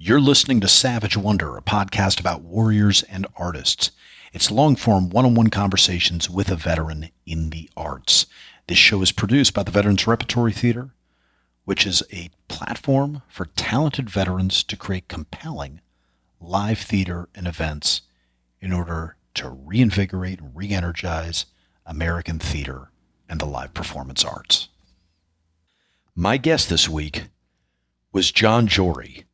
You're listening to Savage Wonder, a podcast about warriors and artists. It's long form one on one conversations with a veteran in the arts. This show is produced by the Veterans Repertory Theater, which is a platform for talented veterans to create compelling live theater and events in order to reinvigorate and re energize American theater and the live performance arts. My guest this week was John Jory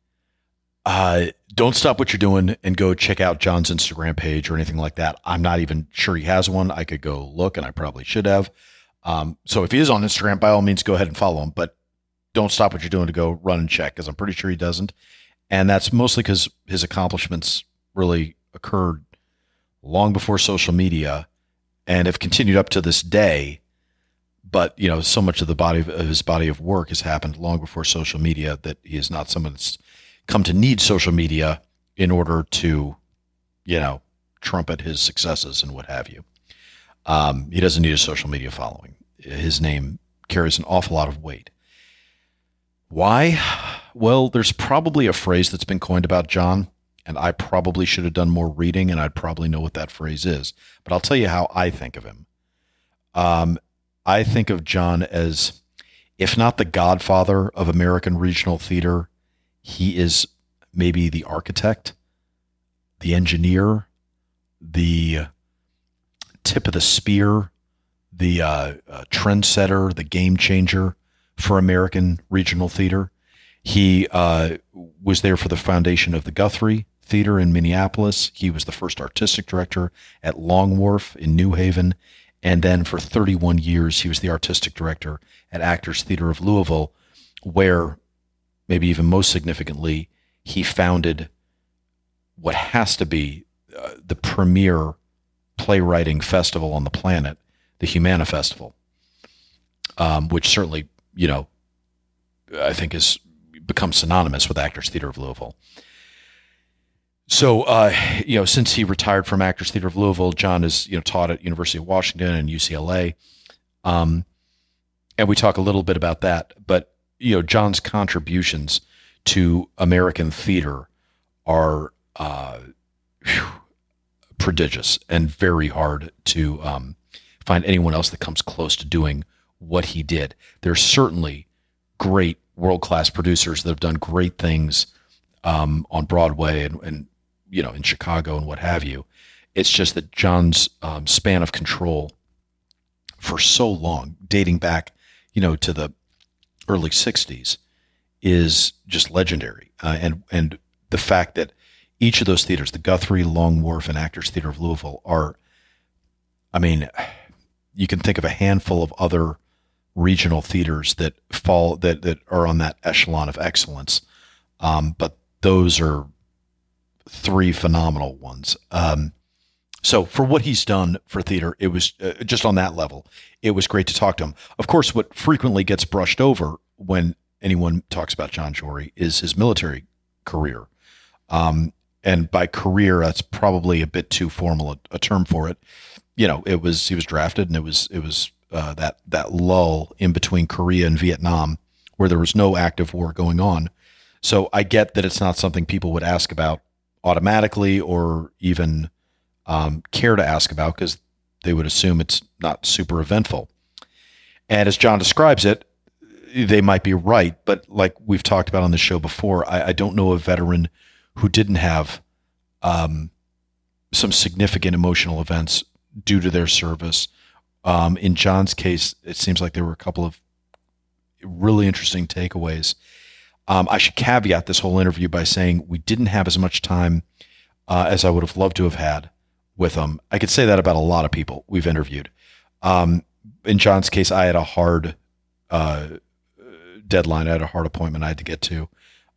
uh, don't stop what you're doing and go check out John's Instagram page or anything like that. I'm not even sure he has one. I could go look, and I probably should have. Um, so if he is on Instagram, by all means, go ahead and follow him. But don't stop what you're doing to go run and check because I'm pretty sure he doesn't. And that's mostly because his accomplishments really occurred long before social media and have continued up to this day. But you know, so much of the body of his body of work has happened long before social media that he is not someone that's come to need social media in order to, you know, trumpet his successes and what have you. Um, he doesn't need a social media following. His name carries an awful lot of weight. Why? Well, there's probably a phrase that's been coined about John, and I probably should have done more reading, and I'd probably know what that phrase is. But I'll tell you how I think of him. Um, I think of John as, if not the godfather of American regional theater, he is maybe the architect, the engineer, the tip of the spear, the uh, uh, trendsetter, the game changer for American regional theater. He uh, was there for the foundation of the Guthrie Theater in Minneapolis. He was the first artistic director at Long Wharf in New Haven. And then for 31 years, he was the artistic director at Actors Theater of Louisville, where maybe even most significantly, he founded what has to be uh, the premier playwriting festival on the planet, the Humana Festival, um, which certainly, you know, I think has become synonymous with Actors Theater of Louisville. So, uh, you know, since he retired from Actors Theater of Louisville, John has you know taught at University of Washington and UCLA, um, and we talk a little bit about that. But you know, John's contributions to American theater are uh, whew, prodigious and very hard to um, find anyone else that comes close to doing what he did. There's certainly great world class producers that have done great things um, on Broadway and, and, you know in Chicago and what have you. It's just that John's um, span of control for so long, dating back, you know, to the early 60s is just legendary. Uh, and, and the fact that each of those theaters, the Guthrie, Long Wharf, and Actors Theater of Louisville, are, I mean, you can think of a handful of other regional theaters that fall that that are on that echelon of excellence, um, but those are three phenomenal ones. Um, so for what he's done for theater, it was uh, just on that level. It was great to talk to him. Of course, what frequently gets brushed over when anyone talks about John Jory is his military career. Um, and by career, that's probably a bit too formal a, a, term for it. You know, it was he was drafted, and it was it was uh, that that lull in between Korea and Vietnam, where there was no active war going on. So I get that it's not something people would ask about automatically, or even um, care to ask about because they would assume it's not super eventful. And as John describes it, they might be right, but like we've talked about on the show before, I, I don't know a veteran who didn't have um, some significant emotional events due to their service. Um, in John's case, it seems like there were a couple of really interesting takeaways. Um, I should caveat this whole interview by saying we didn't have as much time uh, as I would have loved to have had with them. I could say that about a lot of people we've interviewed. Um, in John's case, I had a hard uh, deadline. I had a hard appointment I had to get to.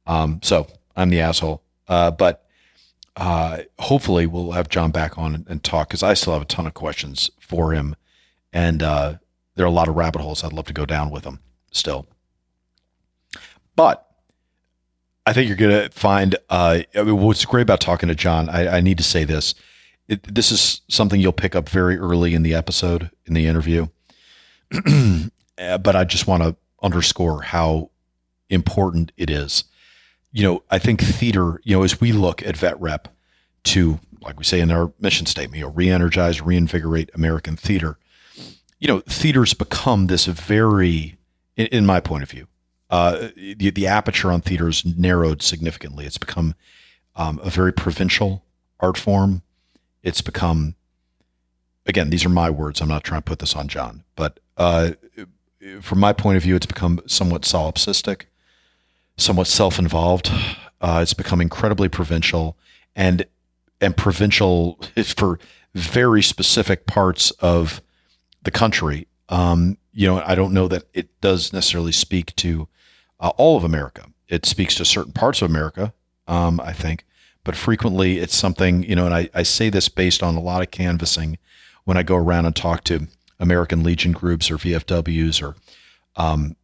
Um, so I'm the asshole. Uh, but uh, hopefully we'll have John back on and, and talk because I still have a ton of questions for him. And uh, there are a lot of rabbit holes I'd love to go down with him still. But I think you're going to find uh, I mean, what's great about talking to John. I, I need to say this it, this is something you'll pick up very early in the episode, in the interview. Uh, but I just want to underscore how important it is you know, I think theater, you know, as we look at vet rep to, like we say in our mission statement, you know, re-energize, reinvigorate American theater. You know, theater's become this very, in, in my point of view, uh, the, the aperture on theater narrowed significantly. It's become um, a very provincial art form. It's become, again, these are my words. I'm not trying to put this on John, but uh, from my point of view, it's become somewhat solipsistic, somewhat self-involved. Uh, it's become incredibly provincial, and and provincial for very specific parts of the country. Um, you know, I don't know that it does necessarily speak to uh, all of America. It speaks to certain parts of America, um, I think, but frequently it's something, you know, and I, I say this based on a lot of canvassing when I go around and talk to American Legion groups or VFWs or, um,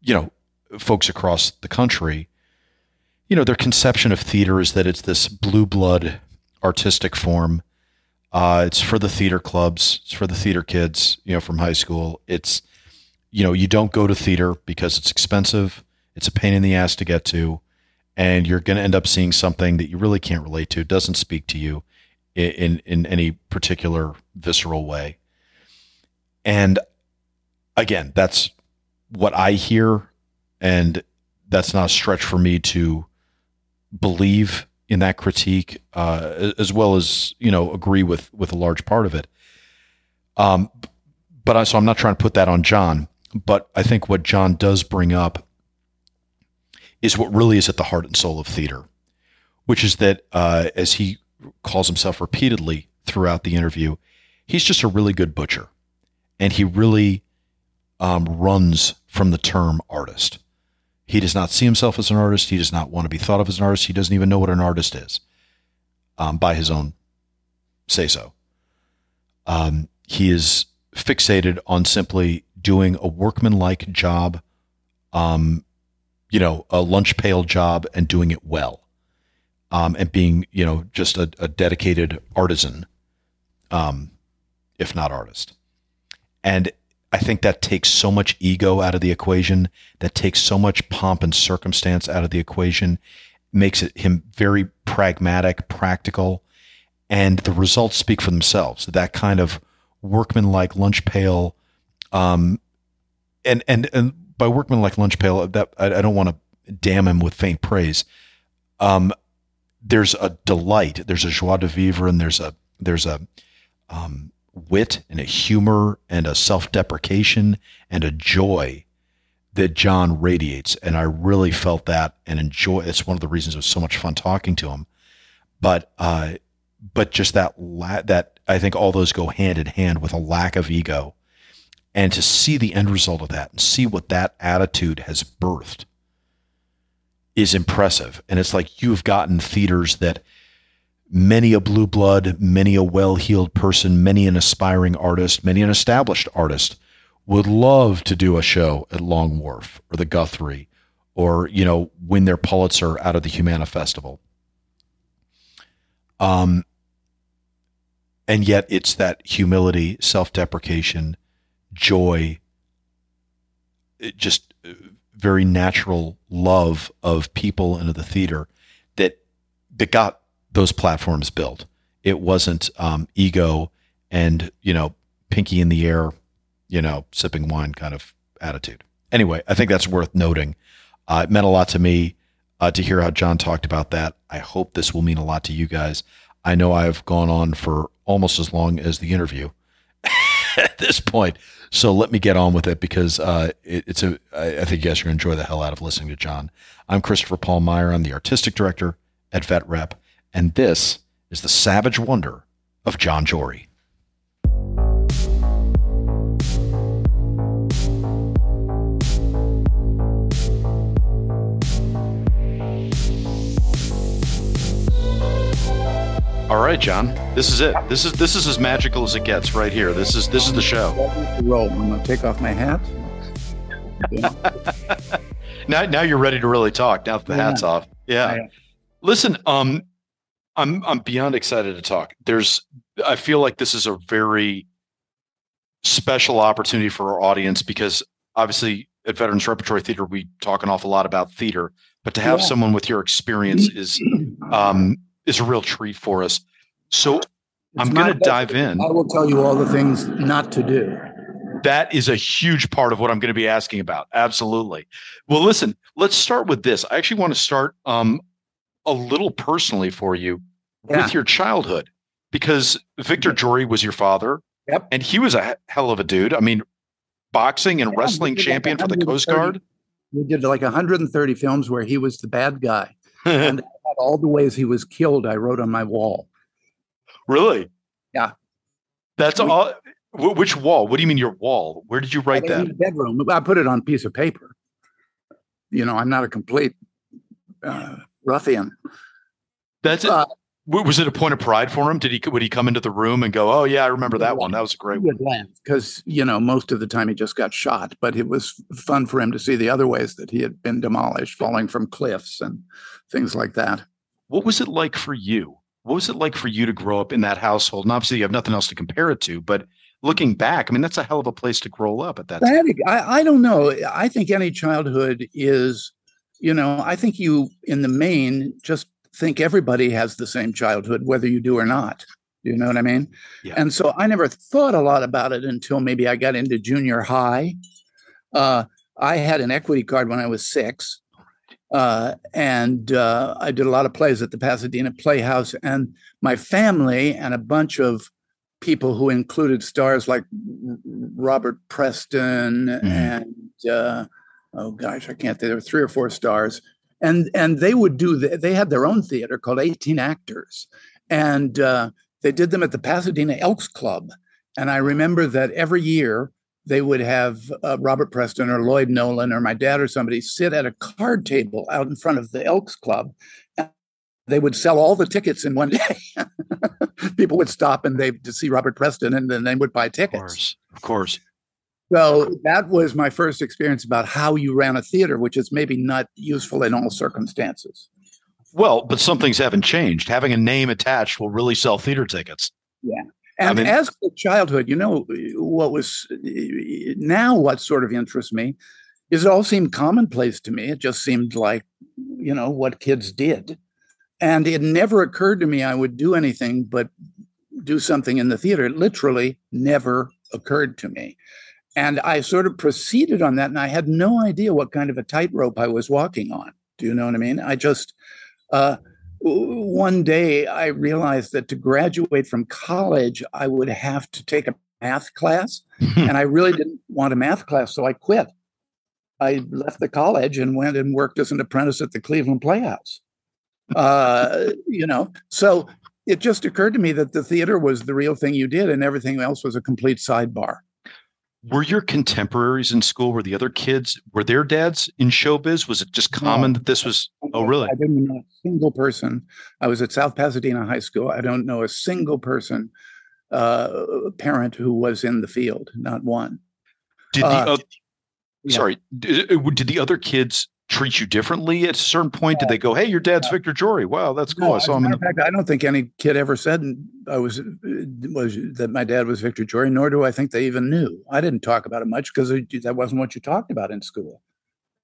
you know, folks across the country. You know, their conception of theater is that it's this blue blood artistic form. Uh, it's for the theater clubs. It's for the theater kids, you know, from high school. It's, you know, you don't go to theater because it's expensive. It's a pain in the ass to get to, and you're going to end up seeing something that you really can't relate to. Doesn't speak to you in, in, in any particular visceral way. And again, that's what I hear, and that's not a stretch for me to believe in that critique, uh, as well as you know agree with with a large part of it. Um, but I, so I'm not trying to put that on John, but I think what John does bring up is what really is at the heart and soul of theater, which is that uh, as he calls himself repeatedly throughout the interview, he's just a really good butcher, and he really um, runs from the term artist. He does not see himself as an artist. He does not want to be thought of as an artist. He doesn't even know what an artist is um, by his own say so. Um, he is fixated on simply doing a workmanlike job, um, you know, a lunch pail job and doing it well. Um, and being, you know, just a, a dedicated artisan, um, if not artist. And I think that takes so much ego out of the equation, that takes so much pomp and circumstance out of the equation, makes it him very pragmatic, practical, and the results speak for themselves. That kind of workmanlike lunch pail, um, and and and by workmanlike lunch pail, that I, I don't want to damn him with faint praise. Um, there's a delight, there's a joie de vivre, and there's a there's a um, wit and a humor and a self-deprecation and a joy that John radiates. And I really felt that and enjoy. It's one of the reasons it was so much fun talking to him. But, uh, but just that, la- that I think all those go hand in hand with a lack of ego and to see the end result of that and see what that attitude has birthed is impressive. And it's like you've gotten theaters that many a blue blood, many a well heeled person, many an aspiring artist, many an established artist would love to do a show at Long Wharf or the Guthrie or, you know, win their Pulitzer out of the Humana Festival. Um, and yet it's that humility, self deprecation, joy, just uh, very natural love of people and of the theater that that got those platforms built. It wasn't um, ego and you know pinky in the air, you know sipping wine kind of attitude. Anyway, I think that's worth noting. Uh, it meant a lot to me uh, to hear how John talked about that. I hope this will mean a lot to you guys. I know I've gone on for almost as long as the interview at this point. So let me get on with it because uh, it, it's a. I, I think you guys are going to enjoy the hell out of listening to John. I'm Christopher Paul Meyer. I'm the artistic director at Vet Rep. And this is the savage wonder of John Jory. All right, John. This is it. This is this is as magical as it gets right here. This is this is the show. Roll. I'm gonna take off my hat. now, now you're ready to really talk. Now that the yeah. hat's off. Yeah. Listen, um, I'm I'm beyond excited to talk. There's I feel like this is a very special opportunity for our audience because obviously at Veterans Repertory Theater we talk an awful lot about theater, but to have Yeah. someone with your experience is um, is a real treat for us. So I'm going to dive in. I will tell you all the things not to do. That is a huge part of what I'm going to be asking about. Absolutely. Well, listen, let's start with this. I actually want to start um, a little personally for you Yeah. with your childhood because Victor Jory was your father. Yep. And he was a hell of a dude. I mean, boxing and Yeah, wrestling like champion for the Coast Guard. He did like 130 films where he was the bad guy. And all the ways he was killed, I wrote on my wall. really? Yeah. That's We- all. Which wall? What do you mean your wall? Where did you write in that? bedroom. I put it on a piece of paper. You know, I'm not a complete uh, ruffian. That's it. Uh, Was it a point of pride for him? Did he would he come into the room and go, "Oh yeah, I remember that one. That was a great one." because, you know, most of the time he just got shot, but it was fun for him to see the other ways that he had been demolished, falling from cliffs and things like that. What was it like for you? What was it like for you to grow up in that household? And obviously, you have nothing else to compare it to. But looking back, I mean, that's a hell of a place to grow up at that time. I, I don't know. I think any childhood is, you know, I think you, in the main, just think everybody has the same childhood, whether you do or not. You know what I mean? Yeah. And so I never thought a lot about it until maybe I got into junior high. Uh, I had an equity card when I was six. Uh, and uh, I did a lot of plays at the Pasadena Playhouse. And my family and a bunch of people who included stars like Robert Preston and uh, oh gosh, I can't. There were three or four stars, and and they would do. The, they had their own theater called Eighteen Actors, and uh, they did them at the Pasadena Elks Club. And I remember that every year they would have uh, Robert Preston or Lloyd Nolan or my dad or somebody sit at a card table out in front of the Elks Club. And they would sell all the tickets in one day. People would stop and they to see Robert Preston, and then they would buy Of tickets. course, of course. So that was my first experience about how you ran a theater, which is maybe not useful in all circumstances. Well, but some things haven't changed. Having a name attached will really sell theater tickets. And mean- as for childhood, you know, what was now what sort of interests me is it all seemed commonplace to me. It just seemed like, you know, what kids did. And it never occurred to me I would do anything but do something in the theater. It literally never occurred to me. And I sort of proceeded on that, and I had no idea what kind of a tightrope I was walking on. Do you know what I mean? I just, uh, one day I realized that to graduate from college, I would have to take a math class. and I really didn't want a math class, so I quit. I left the college and went and worked as an apprentice at the Cleveland Playhouse. Uh, you know, so it just occurred to me that the theater was the real thing you did, and everything else was a complete sidebar. Were your contemporaries in school? Were the other kids? Were their dads in showbiz? Was it just common that this was? Oh, really? I didn't know a single person. I was at South Pasadena High School. I don't know a single person, uh, parent who was in the field, not one. Did the Uh, yeah. sorry? Did, did the other kids treat you differently at a certain point? Did they go, "Hey, your dad's Victor Jory. Wow, that's cool. No, I saw him." In the- fact, I don't think any kid ever said I was was that my dad was Victor Jory, nor do I think they even knew. I didn't talk about it much because that wasn't what you talked about in school.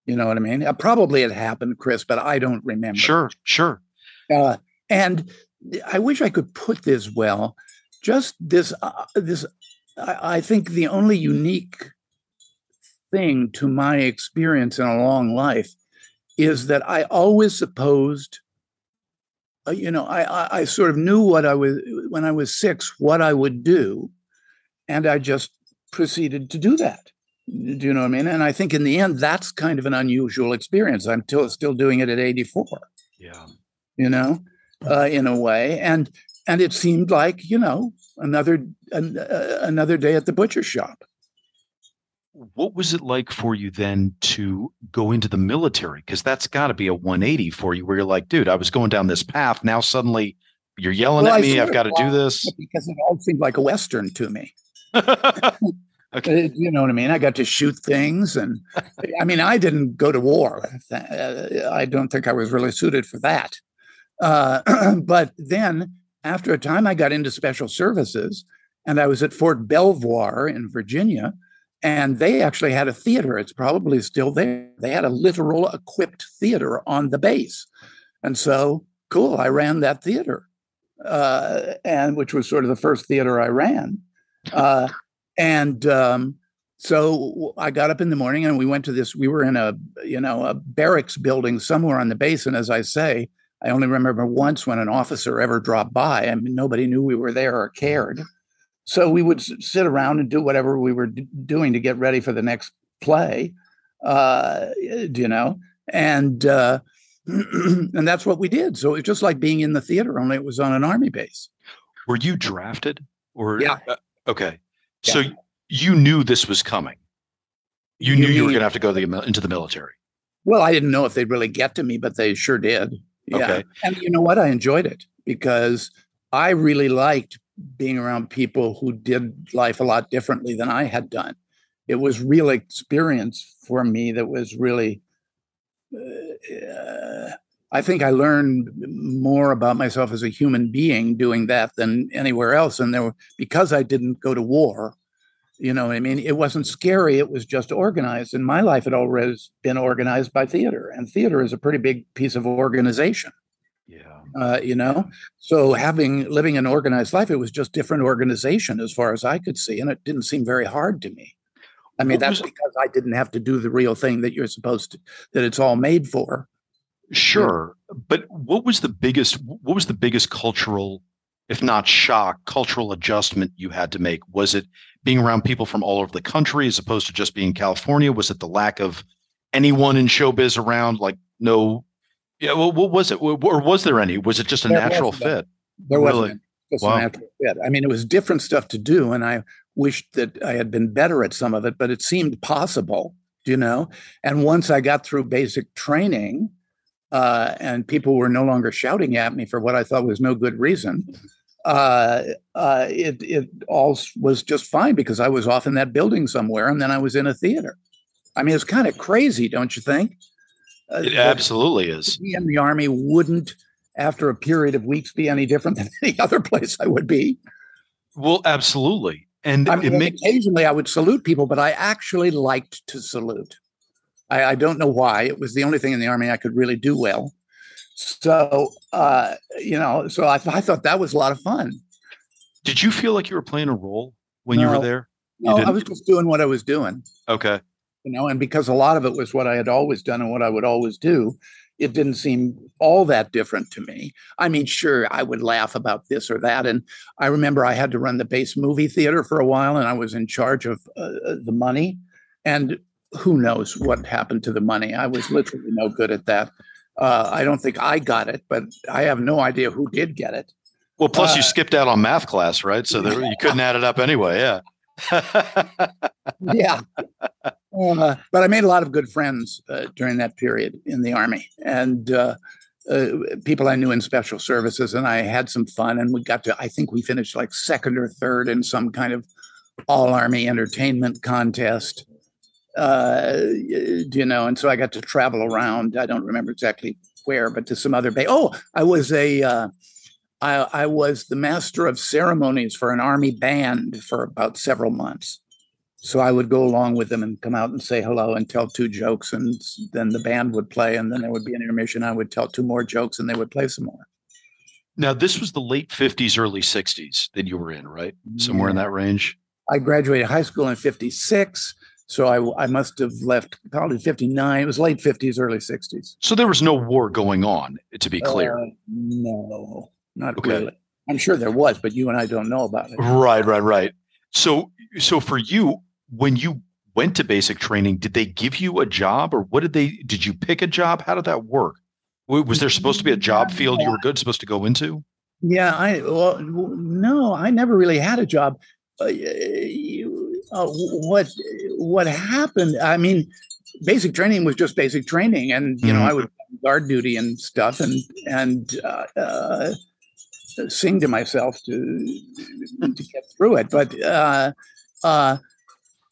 You know what I mean? Uh, probably it happened, Chris, but I don't remember. Sure, sure. Uh, and I wish I could put this well. Just this, uh, this. I, I think the only unique thing to my experience in a long life is that I always supposed, uh, you know, I, I I sort of knew what I was when I was six what I would do, and I just proceeded to do that. Do you know what I mean? And I think in the end, that's kind of an unusual experience. I'm still still doing it at 84 Yeah. you know, uh, in a way. And and it seemed like you know another an, uh, another day at the butcher shop. What was it like for you then to go into the military? Because that's got to be a 180 for you, where you're like, dude, I was going down this path. Now suddenly you're yelling Well, at me. I've got to do this. because it all seemed like a western to me. okay. Uh, You know what I mean? I got to shoot things, and I mean, I didn't go to war. Uh, I don't think I was really suited for that. Uh, but then, after a time, I got into special services, and I was at Fort Belvoir in Virginia, and they actually had a theater. It's probably still there. They had a literal equipped theater on the base, and so cool. I ran that theater, uh, and which was sort of the first theater I ran, uh, and um, so I got up in the morning and we went to this. We were in a you know a barracks building somewhere on the base, and as I say, I only remember once when an officer ever dropped by. I mean, nobody knew we were there or cared. So we would sit around and do whatever we were doing to get ready for the next play, uh, you know, and uh, and that's what we did. So it was just like being in the theater, only it was on an army base. Were you drafted, or yeah? Uh, okay, yeah. so you knew this was coming. You, you knew mean, you were going to have to go the, into the military. Well, I didn't know if they'd really get to me, but they sure did. Yeah. Okay. And you know what? I enjoyed it because I really liked being around people who did life a lot differently than I had done. It was real experience for me that was really. Uh, I think I learned more about myself as a human being doing that than anywhere else. And there were, because I didn't go to war, you know, I mean, it wasn't scary. It was just organized. And my life had always been organized by theater, and theater is a pretty big piece of organization. Uh, you know, so having living an organized life, it was just different organization as far as I could see, and it didn't seem very hard to me. I mean, that's because I didn't have to do the real thing that you're supposed to, that it's all made for. Sure, but what was the biggest? What was the biggest cultural, if not shock, cultural adjustment you had to make? Was it being around people from all over the country as opposed to just being California? Was it the lack of anyone in showbiz around? Like no, yeah. Well, what was it, or was there any? Was it just a there natural fit? There really? wasn't. Just wow. a natural fit. I mean, it was different stuff to do, and I wished that I had been better at some of it, but it seemed possible, you know. And once I got through basic training, uh, and people were no longer shouting at me for what I thought was no good reason uh, uh, it it all was just fine because I was off in that building somewhere, and then I was in a theater. I mean, it's kind of crazy, don't you think? Uh, it absolutely is. Me in the army wouldn't, after a period of weeks, be any different than any other place I would be. Well, absolutely, and I mean, makes... occasionally I would salute people, but I actually liked to salute. I, I don't know why. It was the only thing in the army I could really do well. So, uh, you know, so I, I thought that was a lot of fun. Did you feel like you were playing a role when no, you were there? You no, didn't? I was just doing what I was doing. Okay. You know, and because a lot of it was what I had always done and what I would always do, it didn't seem all that different to me. I mean, sure, I would laugh about this or that. And I remember I had to run the base movie theater for a while and I was in charge of uh, uh the money. And who knows what happened to the money? I was literally no good at that. Uh, I don't think I got it, but I have no idea who did get it. Well, plus uh, you skipped out on math class, right? So there, you couldn't add it up anyway. Yeah. Yeah. Uh, but I made a lot of good friends uh, during that period in the army and uh, uh, people I knew in special services. And I had some fun. And we got to, I think we finished like second or third in some kind of all army entertainment contest uh, you know, and so I got to travel around. I don't remember exactly where, but to some other bay. Oh, I was a, uh, I, I was the master of ceremonies for an army band for about several months. So I would go along with them and come out and say hello and tell two jokes, and then the band would play, and then there would be an intermission. I would tell two more jokes, and they would play some more. Now, this was the late 50s, early 60s that you were in, right? Somewhere yeah. in that range? I graduated high school in 56. So I, I must have left probably 59. It was late 50s, early 60s. So there was no war going on, to be clear. Uh, no, not okay. really. I'm sure there was, but you and I don't know about it. Right, right, right. So, so for you, when you went to basic training, did they give you a job, or what did they? Did you pick a job? How did that work? Was there supposed to be a job field you were good supposed to go into? Yeah, I well, no, I never really had a job. Uh, you, uh, what what happened? I mean, basic training was just basic training, and you mm-hmm. know, I would guard duty and stuff, and and uh, uh, sing to myself to to get through it. But uh, uh,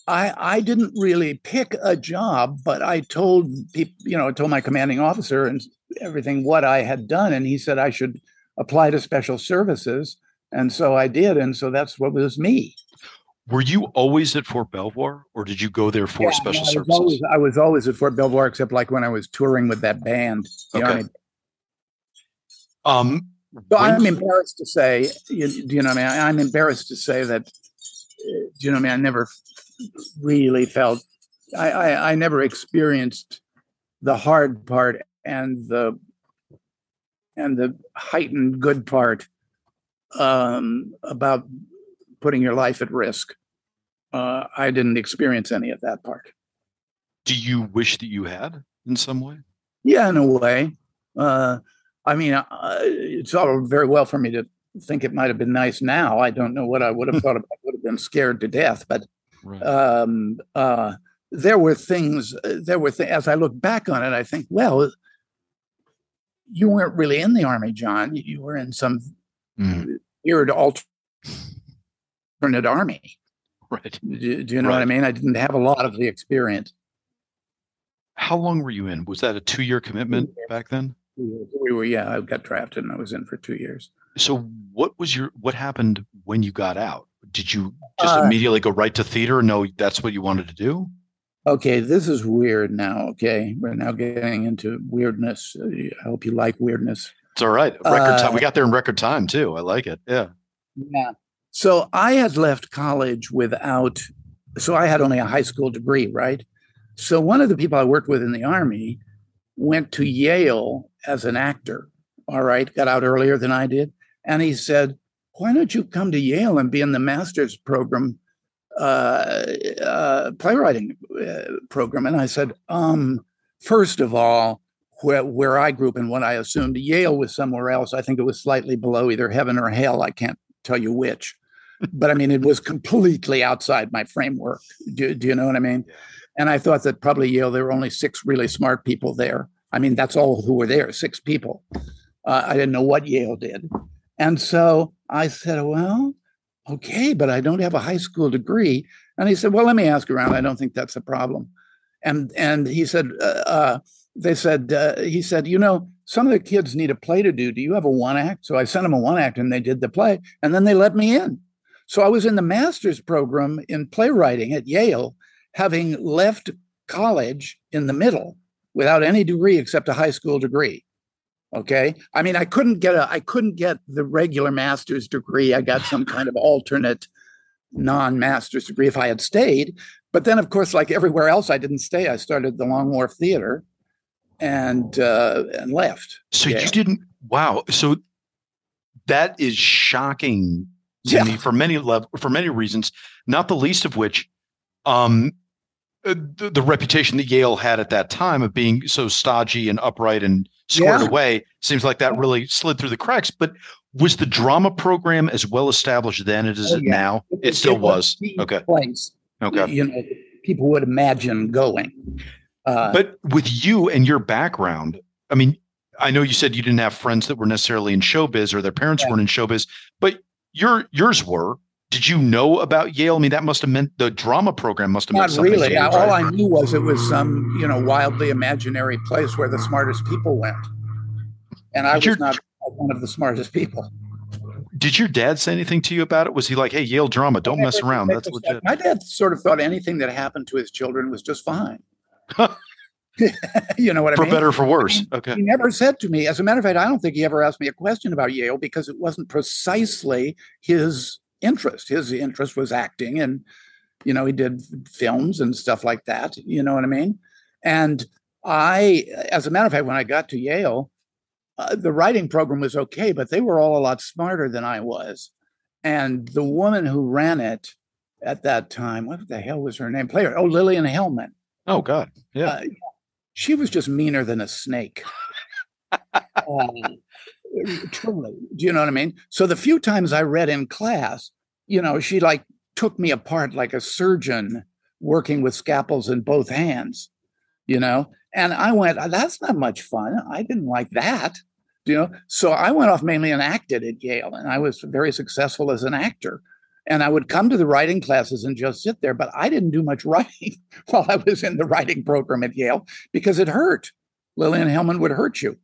I I didn't really pick a job, but I told people, you know, I told my commanding officer and everything what I had done, and he said I should apply to special services, and so I did, and so that's what was me. Were you always at Fort Belvoir, or did you go there for yeah, special I services? Always, I was always at Fort Belvoir, except like when I was touring with that band, okay. Army. Um, so I'm embarrassed to say, you, do you know, what I mean, I'm embarrassed to say that, uh, you know, what I mean, I never really felt, I, I, I never experienced the hard part and the and the heightened good part um, about putting your life at risk. Uh, I didn't experience any of that part. Do you wish that you had in some way? Yeah, in a way. Uh, I mean, uh, it's all very well for me to think it might have been nice now. I don't know what I would have thought. About. I would have been scared to death. But right. um, uh, there were things. Uh, there were things. As I look back on it, I think, well, you weren't really in the army, John. You were in some mm. weird alternate army. Right. Do, do you know right. what I mean? I didn't have a lot of the experience. How long were you in? Was that a two-year commitment back then? We were, yeah. I got drafted and I was in for two years. So, what was your what happened when you got out? Did you just uh, immediately go right to theater? No, that's what you wanted to do. Okay, this is weird now. Okay, we're now getting into weirdness. I hope you like weirdness. It's all right. Record uh, time. We got there in record time too. I like it. Yeah. Yeah. So I had left college without. So I had only a high school degree, right? So one of the people I worked with in the army went to Yale as an actor. All right, got out earlier than I did, and he said, "Why don't you come to Yale and be in the master's program uh, uh, playwriting uh, program. And I said, um, first of all, where, where I grew up and what I assumed Yale was somewhere else. I think it was slightly below either heaven or hell. I can't tell you which. but I mean, it was completely outside my framework. Do, do you know what I mean? And I thought that probably Yale, there were only six really smart people there. I mean, that's all who were there, six people. Uh, I didn't know what Yale did. And so I said, well, okay, but I don't have a high school degree. And he said, well, let me ask around. I don't think that's a problem. And and he said, uh, uh, they said, uh, he said, you know, some of the kids need a play to do. Do you have a one act? So I sent them a one act, and they did the play, and then they let me in. So I was in the master's program in playwriting at Yale, having left college in the middle without any degree except a high school degree. Okay. I mean, I couldn't get a I couldn't get the regular master's degree. I got some kind of alternate non-master's degree if I had stayed. But then, of course, like everywhere else, I didn't stay. I started the Long Wharf Theater and uh, and left. So yeah. you didn't. Wow. So that is shocking to yeah. me for many love for many reasons. Not the least of which, um, the, the, reputation that Yale had at that time of being so stodgy and upright and squared yeah. away seems like that really slid through the cracks. But was the drama program as well established then as oh, it yeah. now? It, it still it was. was. Okay. Place. Okay. You know, people would imagine going. Uh, but with you and your background, I mean, I know you said you didn't have friends that were necessarily in showbiz or their parents yeah. weren't in showbiz, but your yours were did you know about Yale? I mean, that must have meant the drama program must have Not meant something. really. You, right? All I knew was it was some, you know, wildly imaginary place where the smartest people went. And I did was your, not one of the smartest people. Did your dad say anything to you about it? Was he like, hey, Yale drama, don't mess around? That's legit. My dad sort of thought anything that happened to his children was just fine. you know what I mean? For better, for worse. Okay. He never said to me, as a matter of fact, I don't think he ever asked me a question about Yale because it wasn't precisely his interest. His interest was acting, and you know, he did films and stuff like that. You know what I mean? And I, as a matter of fact, when I got to Yale, uh, the writing program was okay, but they were all a lot smarter than I was. And the woman who ran it at that time, what the hell was her name? Player, oh, Lillian Hellman. Oh God, yeah. Uh, she was just meaner than a snake. um, Uh, truly. Do you know what I mean? So the few times I read in class, you know, she like took me apart like a surgeon working with scalpels in both hands, you know? And I went, uh, that's not much fun. I didn't like that, you know? So I went off mainly and acted at Yale, and I was very successful as an actor. And I would come to the writing classes and just sit there, but I didn't do much writing while I was in the writing program at Yale because it hurt. Lillian Hellman would hurt you.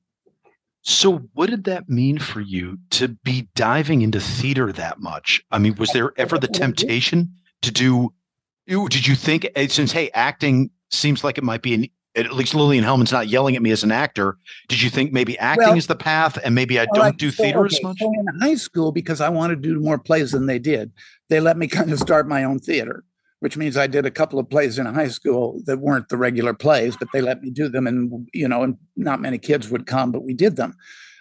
So, what did that mean for you to be diving into theater that much? I mean, was there ever the temptation to do? Did you think eh, since hey, acting seems like it might be an at least Lillian Hellman's not yelling at me as an actor. Did you think maybe acting well, is the path and maybe I don't do theater okay, as much? So in high school, because I wanted to do more plays than they did, they let me kind of start my own theater, which means I did a couple of plays in high school that weren't the regular plays, but they let me do them. And, you know, and not many kids would come, but we did them.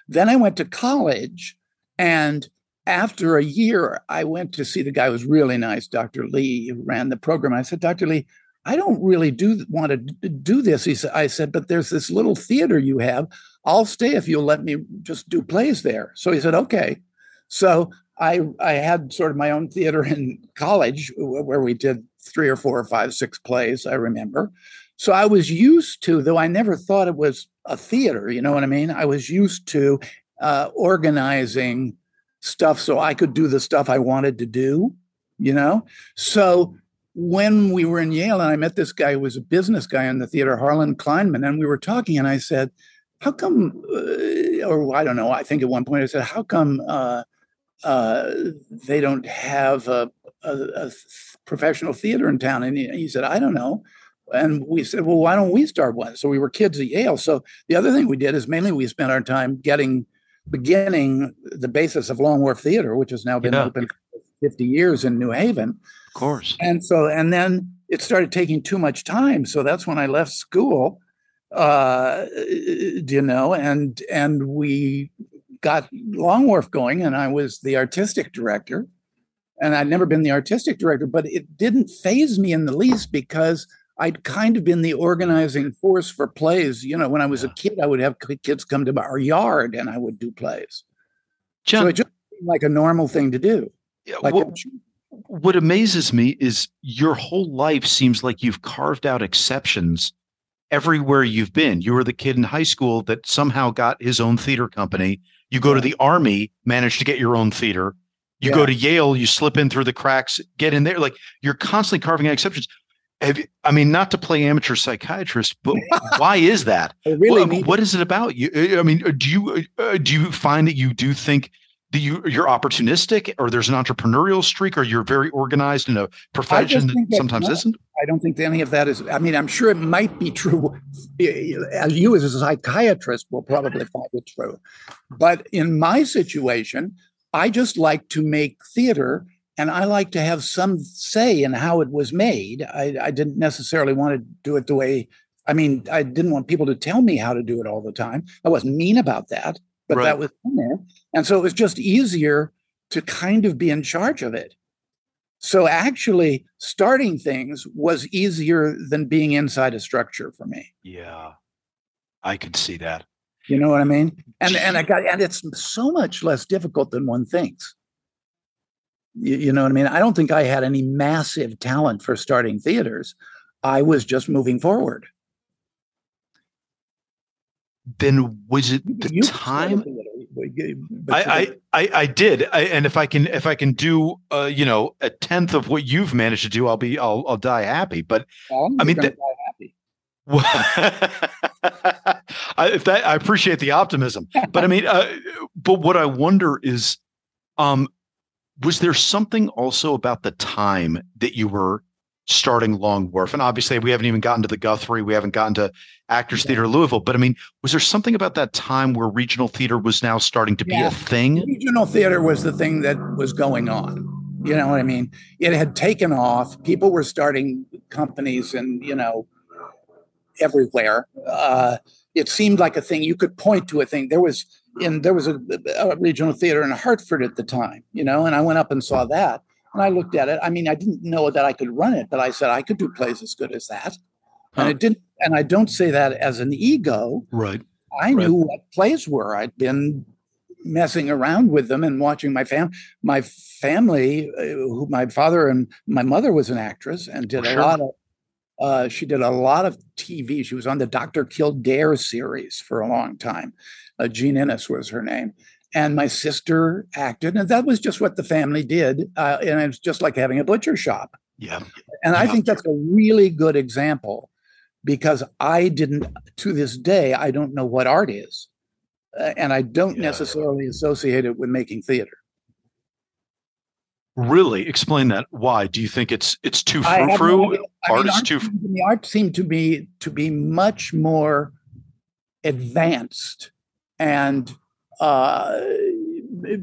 Then I went to college and after a year, I went to see the guy who was really nice, Dr. Lee, who ran the program. I said, Dr. Lee, I don't really do want to do this. He said, I said, but there's this little theater you have. I'll stay if you'll let me just do plays there. So he said, okay. So I I had sort of my own theater in college where we did three or four or five, six plays, I remember. So I was used to, though I never thought it was a theater, you know what I mean? I was used to uh, organizing stuff so I could do the stuff I wanted to do, you know? So when we were in Yale and I met this guy who was a business guy in the theater, Harlan Kleiman, and we were talking, and I said, "How come?" Uh, or I don't know. I think at one point I said, "How come uh, uh, they don't have a, a, a, professional theater in town?" And he, he said, "I don't know." And we said, "Well, why don't we start one?" So we were kids at Yale. So the other thing we did is mainly we spent our time getting beginning the basis of Long Wharf Theater, which has now been yeah. open 50 years in New Haven. Of course. And so, and then it started taking too much time. So that's when I left school, uh, you know, and, and we got Long Wharf going and I was the artistic director. And I'd never been the artistic director, but it didn't faze me in the least because I'd kind of been the organizing force for plays. You know, when I was yeah. a kid, I would have kids come to our yard and I would do plays. John, so it just seemed like a normal thing to do. Yeah, like what, what amazes me is your whole life seems like you've carved out exceptions everywhere you've been. You were the kid in high school that somehow got his own theater company. You go to the army, manage to get your own theater. You yeah. go to Yale, you slip in through the cracks, get in there. Like you're constantly carving out exceptions. You, I mean, not to play amateur psychiatrist, but why is that? really what, what is it about you? I mean, do you uh, do you find that you do think do you you're opportunistic or there's an entrepreneurial streak or you're very organized in a profession that sometimes not, isn't? I don't think any of that is i mean i'm sure it might be true. As you as a psychiatrist will probably find it true. But in my situation i just like to make theater and i like to have some say in how it was made. I, I didn't necessarily want to do it the way i mean i didn't want people to tell me how to do it all the time. I wasn't mean about that but right. that was in there. And so it was just easier to kind of be in charge of it. So actually, starting things was easier than being inside a structure for me. Yeah, I could see that. You know what I mean? And and I got and it's so much less difficult than one thinks. You, you know what I mean? I don't think I had any massive talent for starting theaters. I was just moving forward then was it the you time I, I, I did. I, and if i can if i can do uh, you know a tenth of what you've managed to do i'll be i'll, I'll die happy. But i mean th- I, if that i appreciate the optimism. But i mean uh, but what i wonder is um was there something also about the time that you were starting Long Wharf. And obviously, we haven't even gotten to the Guthrie, we haven't gotten to Actors Theater Louisville. But I mean, was there something about that time where regional theater was now starting to be a thing? Regional theater was the thing that was going on. You know what I mean? It had taken off. People were starting companies and, you know, everywhere. Uh, it seemed like a thing you could point to a thing. There was in there was a, a regional theater in Hartford at the time, you know, and I went up and saw that and I looked at it. I mean, I didn't know that I could run it, but I said I could do plays as good as that. And it didn't. And I don't say that as an ego. Right. I knew what plays were. I'd been messing around with them and watching my fam my family uh, who my father and my mother was an actress and did sure. a lot of uh, she did a lot of TV. She was on the Dr. Kildare series for a long time. Uh, Jean Inness was her name and my sister acted, and that was just what the family did. Uh, and it's just like having a butcher shop. Yeah. And yeah. I think that's a really good example because I didn't, to this day, I don't know what art is. Uh, and I don't yeah. necessarily associate it with making theater. Really, explain that. Why do you think it's it's too frou frou? no idea. I mean, Artists art too. me- art seemed to be to be much more advanced and uh,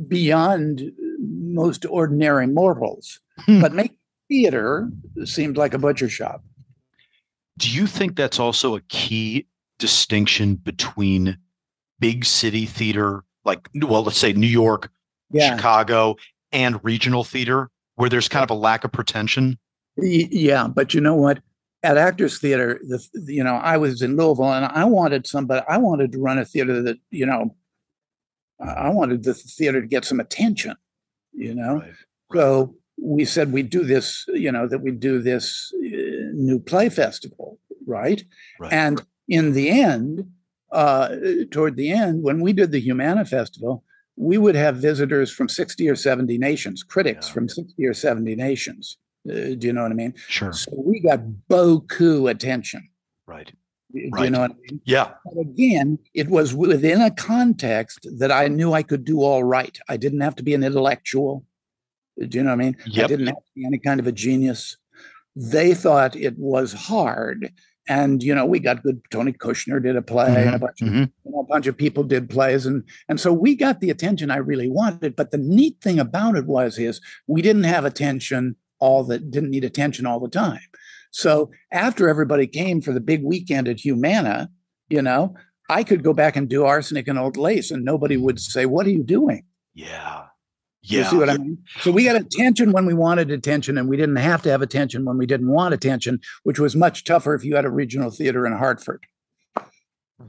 beyond most ordinary mortals. Hmm. But make theater seemed like a butcher shop. Do you think that's also a key distinction between big city theater, like well, let's say New York, Yeah, Chicago, and regional theater, where there's kind of a lack of pretension? Yeah. But you know what? At Actors Theater, the you know I was in Louisville, and I wanted somebody. I wanted to run a theater that you know. I wanted the theater to get some attention. You know. Right. So we said we'd do this, you know, that we'd do this uh, new play festival, right? Right. And in the end, uh, toward the end, when we did the Humana Festival, we would have visitors from 60 or 70 nations, critics Yeah. from 60 or 70 nations. Uh, do you know what I mean? Sure. So we got beaucoup attention. Right. Do you know what I mean? Yeah. But again, it was within a context that I knew I could do all right. I didn't have to be an intellectual. Do you know what I mean? I didn't have to be any kind of a genius. They thought it was hard. And you know, we got good. Tony Kushner did a play, and a bunch, of, Mhm. you know, a bunch of people did plays, and and so we got the attention I really wanted. But the neat thing about it was, is we didn't have attention all that didn't need attention all the time. So after everybody came for the big weekend at Humana, you know, I could go back and do arsenic and old lace, and nobody would say, "What are you doing?" Yeah. You Yeah. see what I mean? So we got attention when we wanted attention, and we didn't have to have attention when we didn't want attention, which was much tougher if you had a regional theater in Hartford.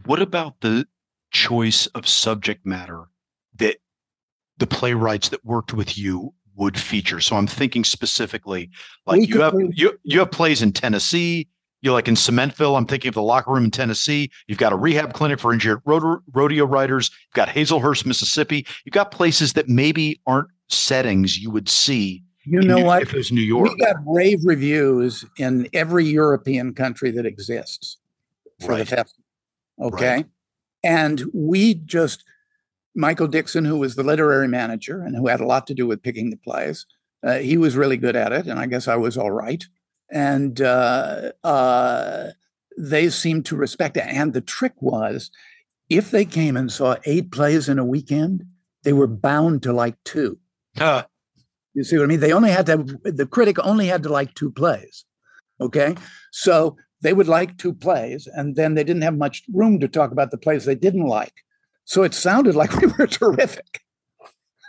What about the choice of subject matter that the playwrights that worked with you would feature? So I'm thinking specifically, like We you have you you have plays in Tennessee. You're like in Cementville. I'm thinking of the locker room in Tennessee. You've got a rehab clinic for injured rodeo riders. You've got Hazlehurst, Mississippi. You've got places that maybe aren't settings you would see. You know New- what? If it was New York, We got rave reviews in every European country that exists for Right. the festival. Okay. And we just, Michael Dixon, who was the literary manager and who had a lot to do with picking the plays, uh, he was really good at it. And I guess I was all right. And uh, uh, they seemed to respect it. And the trick was if they came and saw eight plays in a weekend, they were bound to like two. Huh. You see what I mean? They only had to, the critic only had to like two plays. Okay. So they would like two plays, and then they didn't have much room to talk about the plays they didn't like. So it sounded like we were terrific.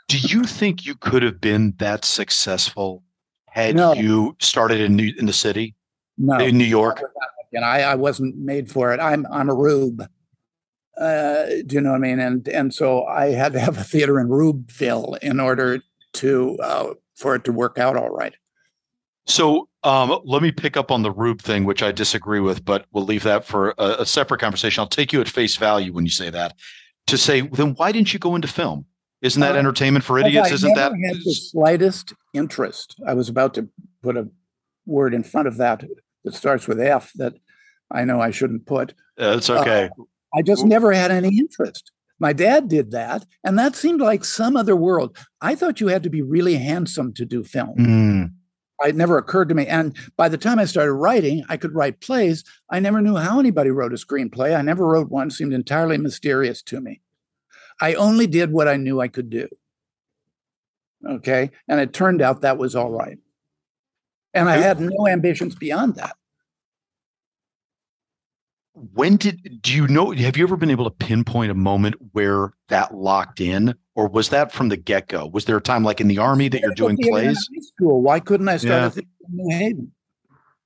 Do you think you could have been that successful had No. you started in New, in the city No, in New York? and I, I wasn't made for it. I'm I'm a rube. Uh, do you know what I mean? And and so I had to have a theater in Rubeville in order to uh, for it to work out all right. So um, let me pick up on the Rube thing, which I disagree with, but we'll leave that for a, a separate conversation. I'll take you at face value when you say that. To say, then why didn't you go into film? Isn't that Uh, entertainment for idiots? I Isn't that? had the slightest interest? I was about to put a word in front of that that starts with F that I know I shouldn't put. Uh, it's okay. I just never had any interest. My dad did that, and that seemed like some other world. I thought you had to be really handsome to do film. Mm, It never occurred to me. And by the time I started writing, I could write plays. I never knew how anybody wrote a screenplay. I never wrote one. It seemed entirely mysterious to me. I only did what I knew I could do. Okay. And it turned out that was all right. And I had no ambitions beyond that. when did do you know? Have you ever been able to pinpoint a moment where that locked in, or was that from the get go? Was there a time like in the army that you're doing plays? High school. Why couldn't I start Yeah. in New Haven?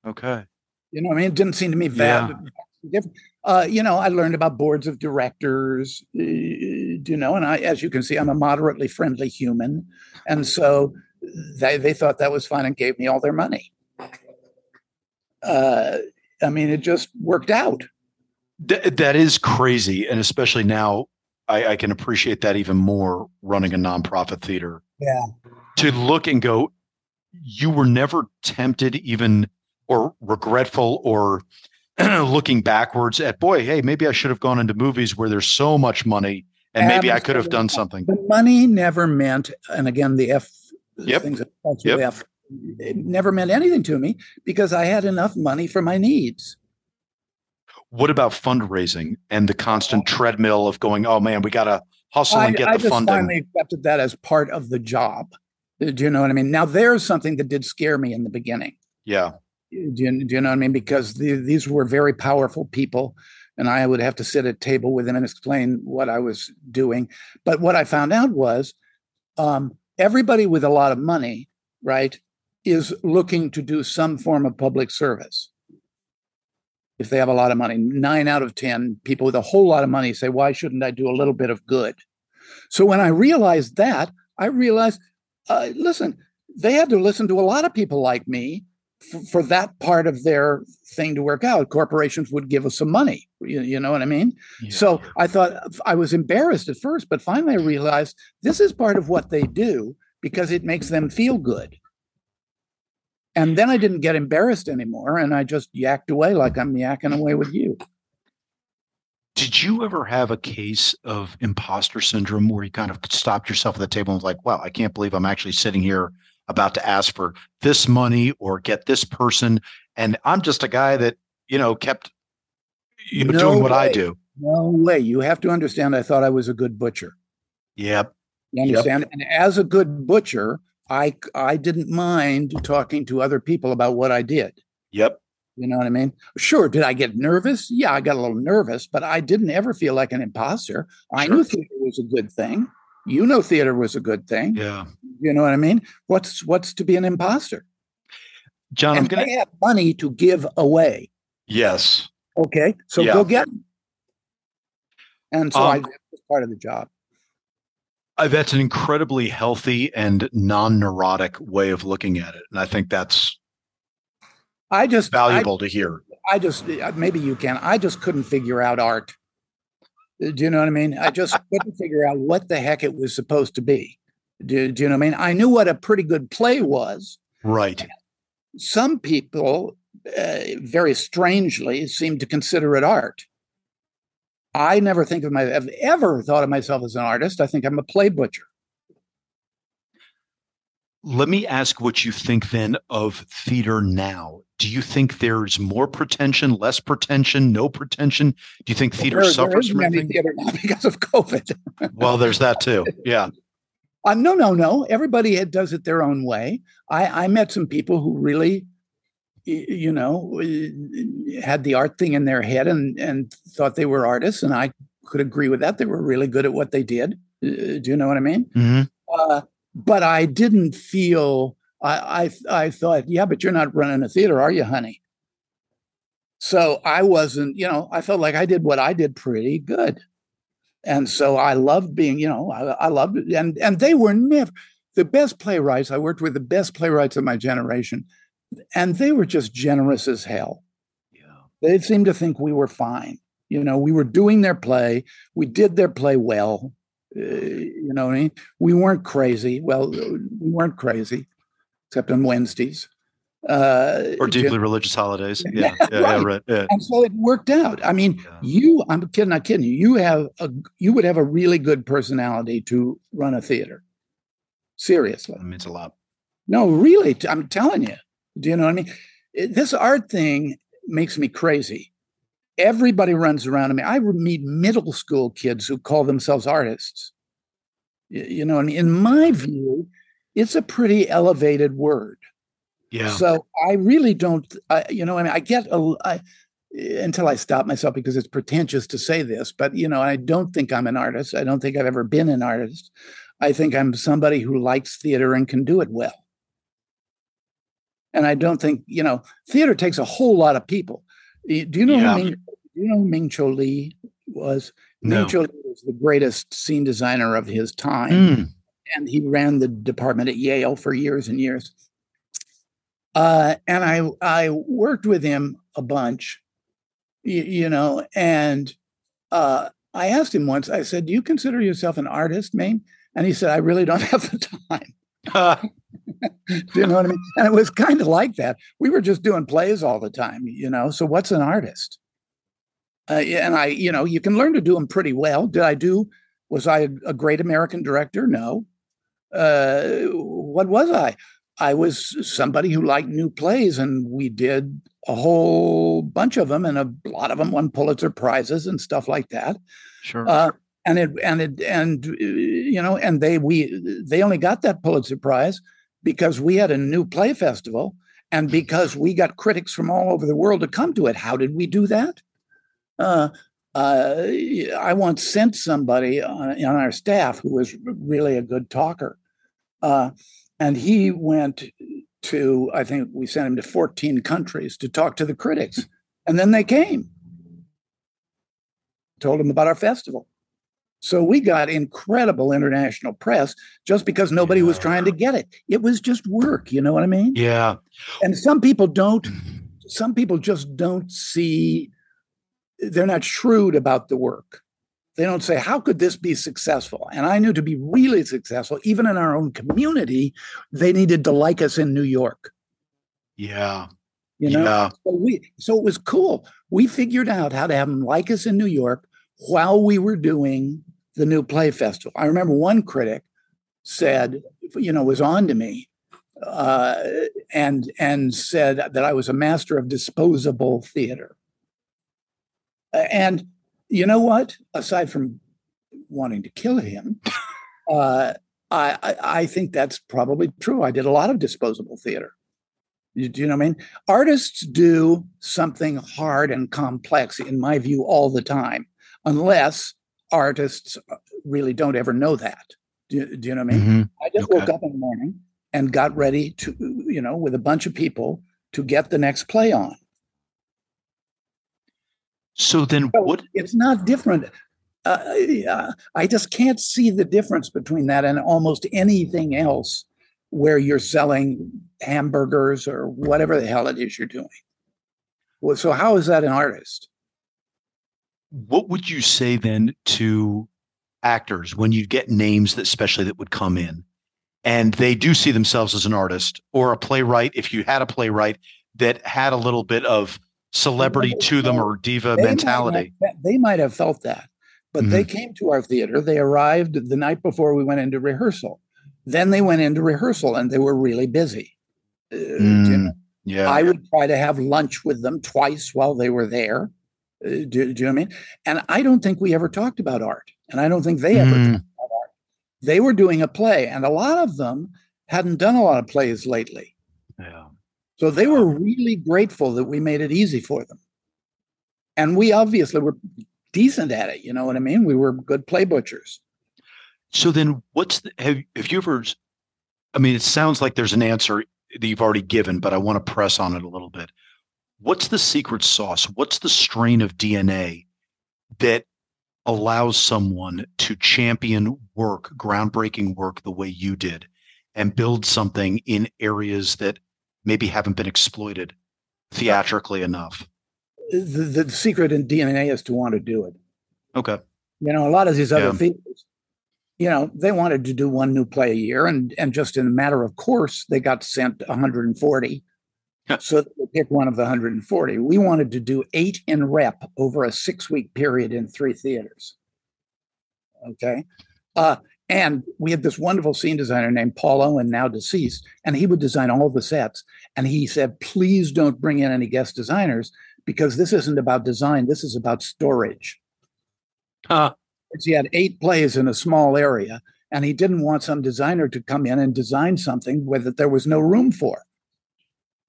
Okay. You know, I mean, it didn't seem to me bad. Different. Uh, you know, I learned about boards of directors. Uh, you know, and I, as you can see, I'm a moderately friendly human, and so they they thought that was fine and gave me all their money. Uh, I mean, it just worked out. Th- that is crazy, and especially now, I, I can appreciate that even more. Running a nonprofit theater, Yeah. to look and go, you were never tempted, even or regretful, or looking backwards at, boy, hey, maybe I should have gone into movies where there's so much money, and maybe I could have done something. The money never meant, and again, the F Yep. things that Yep. F. It never meant anything to me because I had enough money for my needs. What about fundraising and the constant treadmill of going, oh man, we got to hustle I, and get I the just funding? finally accepted that as part of the job. Do you know what I mean? Now there's something that did scare me in the beginning. yeah. Do you, do you know what I mean? Because the, these were very powerful people, and I would have to sit at table with them and explain what I was doing. But what I found out was, um, everybody with a lot of money, right, is looking to do some form of public service. If they have a lot of money, nine out of ten people with a whole lot of money say, "Why shouldn't I do a little bit of good?" So when I realized that, I realized, uh, listen, they had to listen to a lot of people like me for, for that part of their thing to work out. Corporations would give us some money. You, you know what I mean? So I thought I was embarrassed at first, but finally I realized this is part of what they do because it makes them feel good. And then I didn't get embarrassed anymore, and I just yacked away like I'm yakking away with you. Did you ever have a case of imposter syndrome where you kind of stopped yourself at the table and was like, wow, I can't believe I'm actually sitting here about to ask for this money or get this person. And I'm just a guy that, you know, kept you know, No doing what I do. No way. You have to understand. I thought I was a good butcher. Yep. You Yep. understand? And as a good butcher, I I didn't mind talking to other people about what I did. Yep. You know what I mean? Sure. Did I get nervous? Yeah, I got a little nervous, but I didn't ever feel like an imposter. I Sure. knew theater was a good thing. You know, theater was a good thing. Yeah. You know what I mean? What's what's to be an imposter? John, I'm and going they to, have money to give away. yes. Okay, so Yeah. go get them. And so I Um, was part of the job. Uh, that's an incredibly healthy and non neurotic way of looking at it. And I think that's I just I- valuable to hear. I just uh, maybe you can. I just couldn't figure out art. Uh, Do you know what I mean? I just couldn't figure out what the heck it was supposed to be. Do, do you know what I mean? I knew what a pretty good play was. Right. Some people, uh, very strangely, seem to consider it art. I never think of my have ever thought of myself as an artist. I think I'm a play butcher. Let me ask what you think then of theater now. Do you think there's more pretension, less pretension, no pretension? Do you think theater There- there suffers from anything? theater now because of COVID. Well, there's that too. Yeah. Uh, no, no, no. Everybody does it their own way. I, I met some people who really, you know, had the art thing in their head and and thought they were artists, and I could agree with that. They were really good at what they did. Uh, do you know what I mean? hmm Uh, but I didn't feel. I, I I thought, yeah, but you're not running a theater, are you, honey? So I wasn't. You know, I felt like I did what I did pretty good and so I loved being, you know, I, I loved it. And and they were never the best playwrights. I worked with the best playwrights of my generation, and they were just generous as hell. Yeah. They seemed to think we were fine. You know, we were doing their play. We did their play well. Uh, you know what I mean? We weren't crazy. Well, we weren't crazy, except on Wednesdays. Uh, Or deeply religious holidays. Yeah. Yeah. yeah, Right. right. Yeah. and so it worked out. I mean, Yeah. you, I'm kidding, not kidding you. You have a, you would have a really good personality to run a theater. Seriously. That means a lot. No, really. I'm telling you. Do you know what I mean? This art thing makes me crazy. Everybody runs around to me. I meet middle school kids who call themselves artists. You know, I mean, in my view, it's a pretty elevated word. Yeah. So I really don't, I, you know, I mean, I get a, I, until I stop myself because it's pretentious to say this, but you know, I don't think I'm an artist. I don't think I've ever been an artist. I think I'm somebody who likes theater and can do it well. And I don't think, you know, theater takes a whole lot of people. Do you know Yeah. who Ming, do you know who Ming Cho Lee was? No. Ming Cho Lee was the greatest scene designer of his time Mm. and he ran the department at Yale for years and years. Uh, and I I worked with him a bunch, you, you know, and uh, I asked him once. I said, "Do you consider yourself an artist, Ming?" And he said, "I really don't have the time." Do you know what I mean? And it was kind of like that. We were just doing plays all the time, you know. So what's an artist? Uh, and I, you know, you can learn to do them pretty well. Did I do? Was I a great American director? No. uh, what was I? I was somebody who liked new plays, and we did a whole bunch of them, and a lot of them won Pulitzer prizes and stuff like that. Sure. Uh, and it and it and you know, and they we they only got that Pulitzer Prize because we had a new play festival, and because we got critics from all over the world to come to it. How did we do that? Uh, uh, I once sent somebody on, on, our staff who was really a good talker, uh, and he went to, I think we sent him to 14 countries to talk to the critics. And then they came, told them about our festival. So we got incredible international press just because nobody yeah. was trying to get it. It was just work, you know what I mean? Yeah. And some people don't, mm-hmm. some people just don't see, they're not shrewd about the work. They don't say, How could this be successful? And I knew to be really successful, even in our own community, they needed to like us in New York. Yeah. You know, yeah. so, we, so it was cool. We figured out how to have them like us in New York while we were doing the new play festival. I remember one critic said, you know, was on to me uh, and and said that I was a master of disposable theater. And you know what? Aside from wanting to kill him, uh, I, I, I think that's probably true. I did a lot of disposable theater. You, do you know what I mean? Artists do something hard and complex, in my view, all the time, unless artists uh, really don't ever know that. Do, do you know what I mean? Mm-hmm. I just okay. woke up in the morning and got ready to, you know, with a bunch of people to get the next play on. So then, so what? It's not different. Uh, uh, I just can't see the difference between that and almost anything else where you're selling hamburgers or whatever the hell it is you're doing. Well, so how is that an artist? What would you say then to actors when you get names that especially that would come in and they do see themselves as an artist or a playwright if you had a playwright that had a little bit of celebrity to them or diva they mentality. Might have, they might have felt that, but mm-hmm. they came to our theater. They arrived the night before we went into rehearsal. Then they went into rehearsal and they were really busy. Uh, mm. Yeah. I would try to have lunch with them twice while they were there. Uh, do, do, you know what I mean? And I don't think we ever talked about art. And I don't think they ever mm. talked about art. They were doing a play, and a lot of them hadn't done a lot of plays lately. Yeah. So they were really grateful that we made it easy for them. And we obviously were decent at it. You know what I mean? We were good play butchers. So then what's the, have, have you ever, I mean, it sounds like there's an answer that you've already given, but I want to press on it a little bit. What's the secret sauce? What's the strain of DNA that allows someone to champion work, groundbreaking work the way you did and build something in areas that maybe haven't been exploited theatrically enough? The, the secret in DNA is to want to do it. Okay. You know, a lot of these other yeah. theaters, you know, they wanted to do one new play a year, and and just in a matter of course, they got sent 140. So we picked one of the 140. We wanted to do eight in rep over a six week period in three theaters. Okay. Uh, and we had this wonderful scene designer named Paul Owen, now deceased, and he would design all the sets. And he said, please don't bring in any guest designers because this isn't about design, this is about storage. Uh. He had eight plays in a small area, and he didn't want some designer to come in and design something where that there was no room for.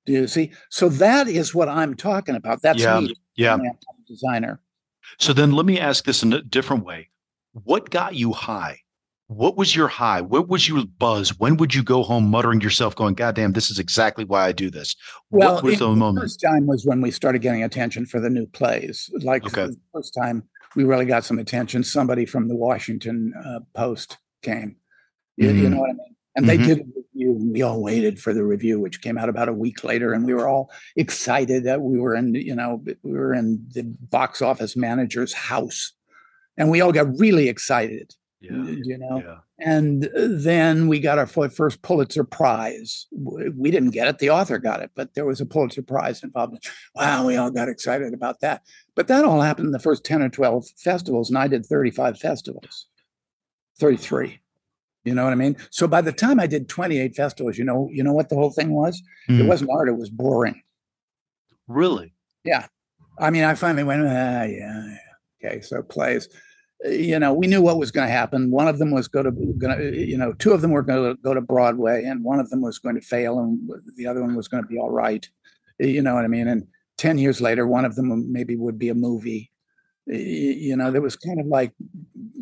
Do you see? So that is what I'm talking about. That's yeah, me, yeah. designer. So then let me ask this in a different way. What got you high? What was your high? What was your buzz? When would you go home muttering yourself, going, God damn, this is exactly why I do this? Well, what was the, the moment? first time was when we started getting attention for the new plays. Like okay. the first time we really got some attention, somebody from the Washington uh, Post came. You, mm-hmm. you, know what I mean? And mm-hmm. they did a review, and we all waited for the review, which came out about a week later, and we were all excited that we were in, you know, we were in the box office manager's house, and we all got really excited yeah. you know? Yeah. and then we got our first pulitzer prize. We didn't get it the author got it but there was a pulitzer prize involved. Wow we all got excited about that. But that all happened in the first 10 or 12 festivals and i did 35 festivals. 33 You know what I mean? So by the time I did 28 festivals, you know, you know what the whole thing was? Mm. It hmm. wasn't art, it was boring. Really? Yeah. I mean, I finally went, ah, yeah. Okay. So plays. You know, we knew what was going to happen. One of them was going to, going to, you know, two of them were going to go to Broadway, and one of them was going to fail, and the other one was going to be all right. You know what I mean? And ten years later, one of them maybe would be a movie. You know, there was kind of like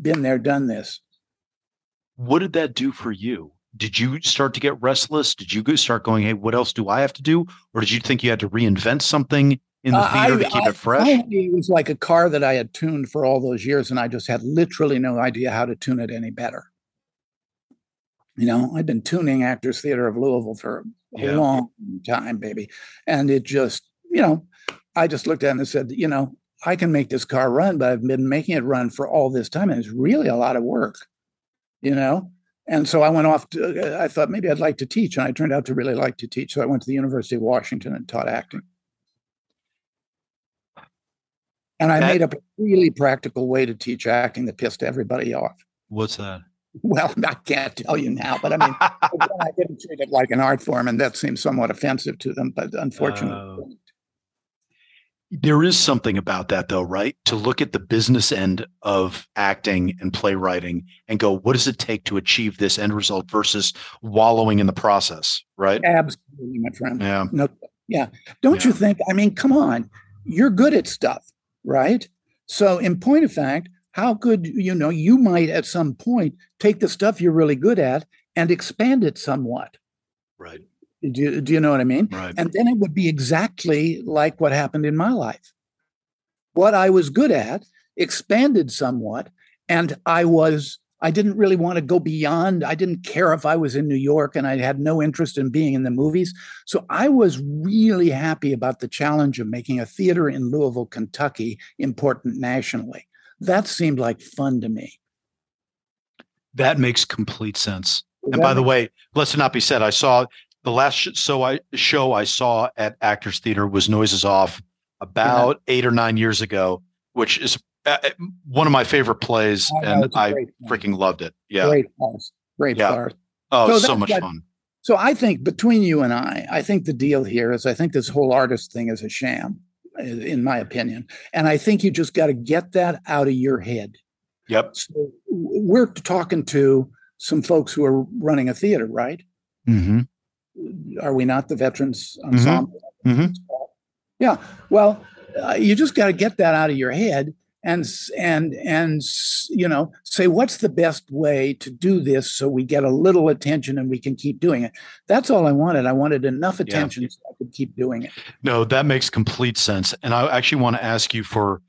been there, done this. What did that do for you? Did you start to get restless? Did you start going, "Hey, what else do I have to do?" Or did you think you had to reinvent something in the uh, theater I, to keep I, it fresh? it was like a car that I had tuned for all those years, and I just had literally no idea how to tune it any better. You know, I'd been tuning Actors Theater of Louisville for a yeah. long time, baby, and it just, you know, I just looked at it and said, you know, I can make this car run, but I've been making it run for all this time, and it's really a lot of work. You know, and so I went off to, I thought maybe I'd like to teach. And I turned out to really like to teach. So I went to the University of Washington and taught acting. And I that, made up a really practical way to teach acting that pissed everybody off. What's that? Well, I can't tell you now, but I mean, I didn't treat it like an art form, and that seemed somewhat offensive to them. But unfortunately, uh, there is something about that, though, right? To look at the business end of acting and playwriting and go, what does it take to achieve this end result versus wallowing in the process, right? Absolutely, my friend. Yeah. No, yeah. Don't yeah. you think? I mean, come on, you're good at stuff, right? So, in point of fact, how could you know you might at some point take the stuff you're really good at and expand it somewhat? Right. Do you, do you know what I mean? Right. And then it would be exactly like what happened in my life. What I was good at expanded somewhat, and I was I didn't really want to go beyond. I didn't care if I was in New York and I had no interest in being in the movies. So I was really happy about the challenge of making a theater in Louisville, Kentucky important nationally. That seemed like fun to me. That makes complete sense. and by the way, let's not be said, I saw the last sh- so I show I saw at Actors Theater was Noises Off about yeah. eight or nine years ago, which is uh, uh one of my favorite plays, oh, and I freaking loved it. Yeah, great farce, great yeah. farce. Oh, so, so much fun. So I think between you and I, I think the deal here is I think this whole artist thing is a sham, in my opinion, and I think you just got to get that out of your head. Yep. So we're talking to some folks who are running a theater, right? Mm-hmm are we not the veterans mm-hmm. ensemble? Mm-hmm. Yeah. Well, uh, you just got to get that out of your head and and and you know say what's the best way to do this so we get a little attention and we can keep doing it that's all i wanted i wanted enough attention yeah. so i could keep doing it no that makes complete sense and i actually want to ask you for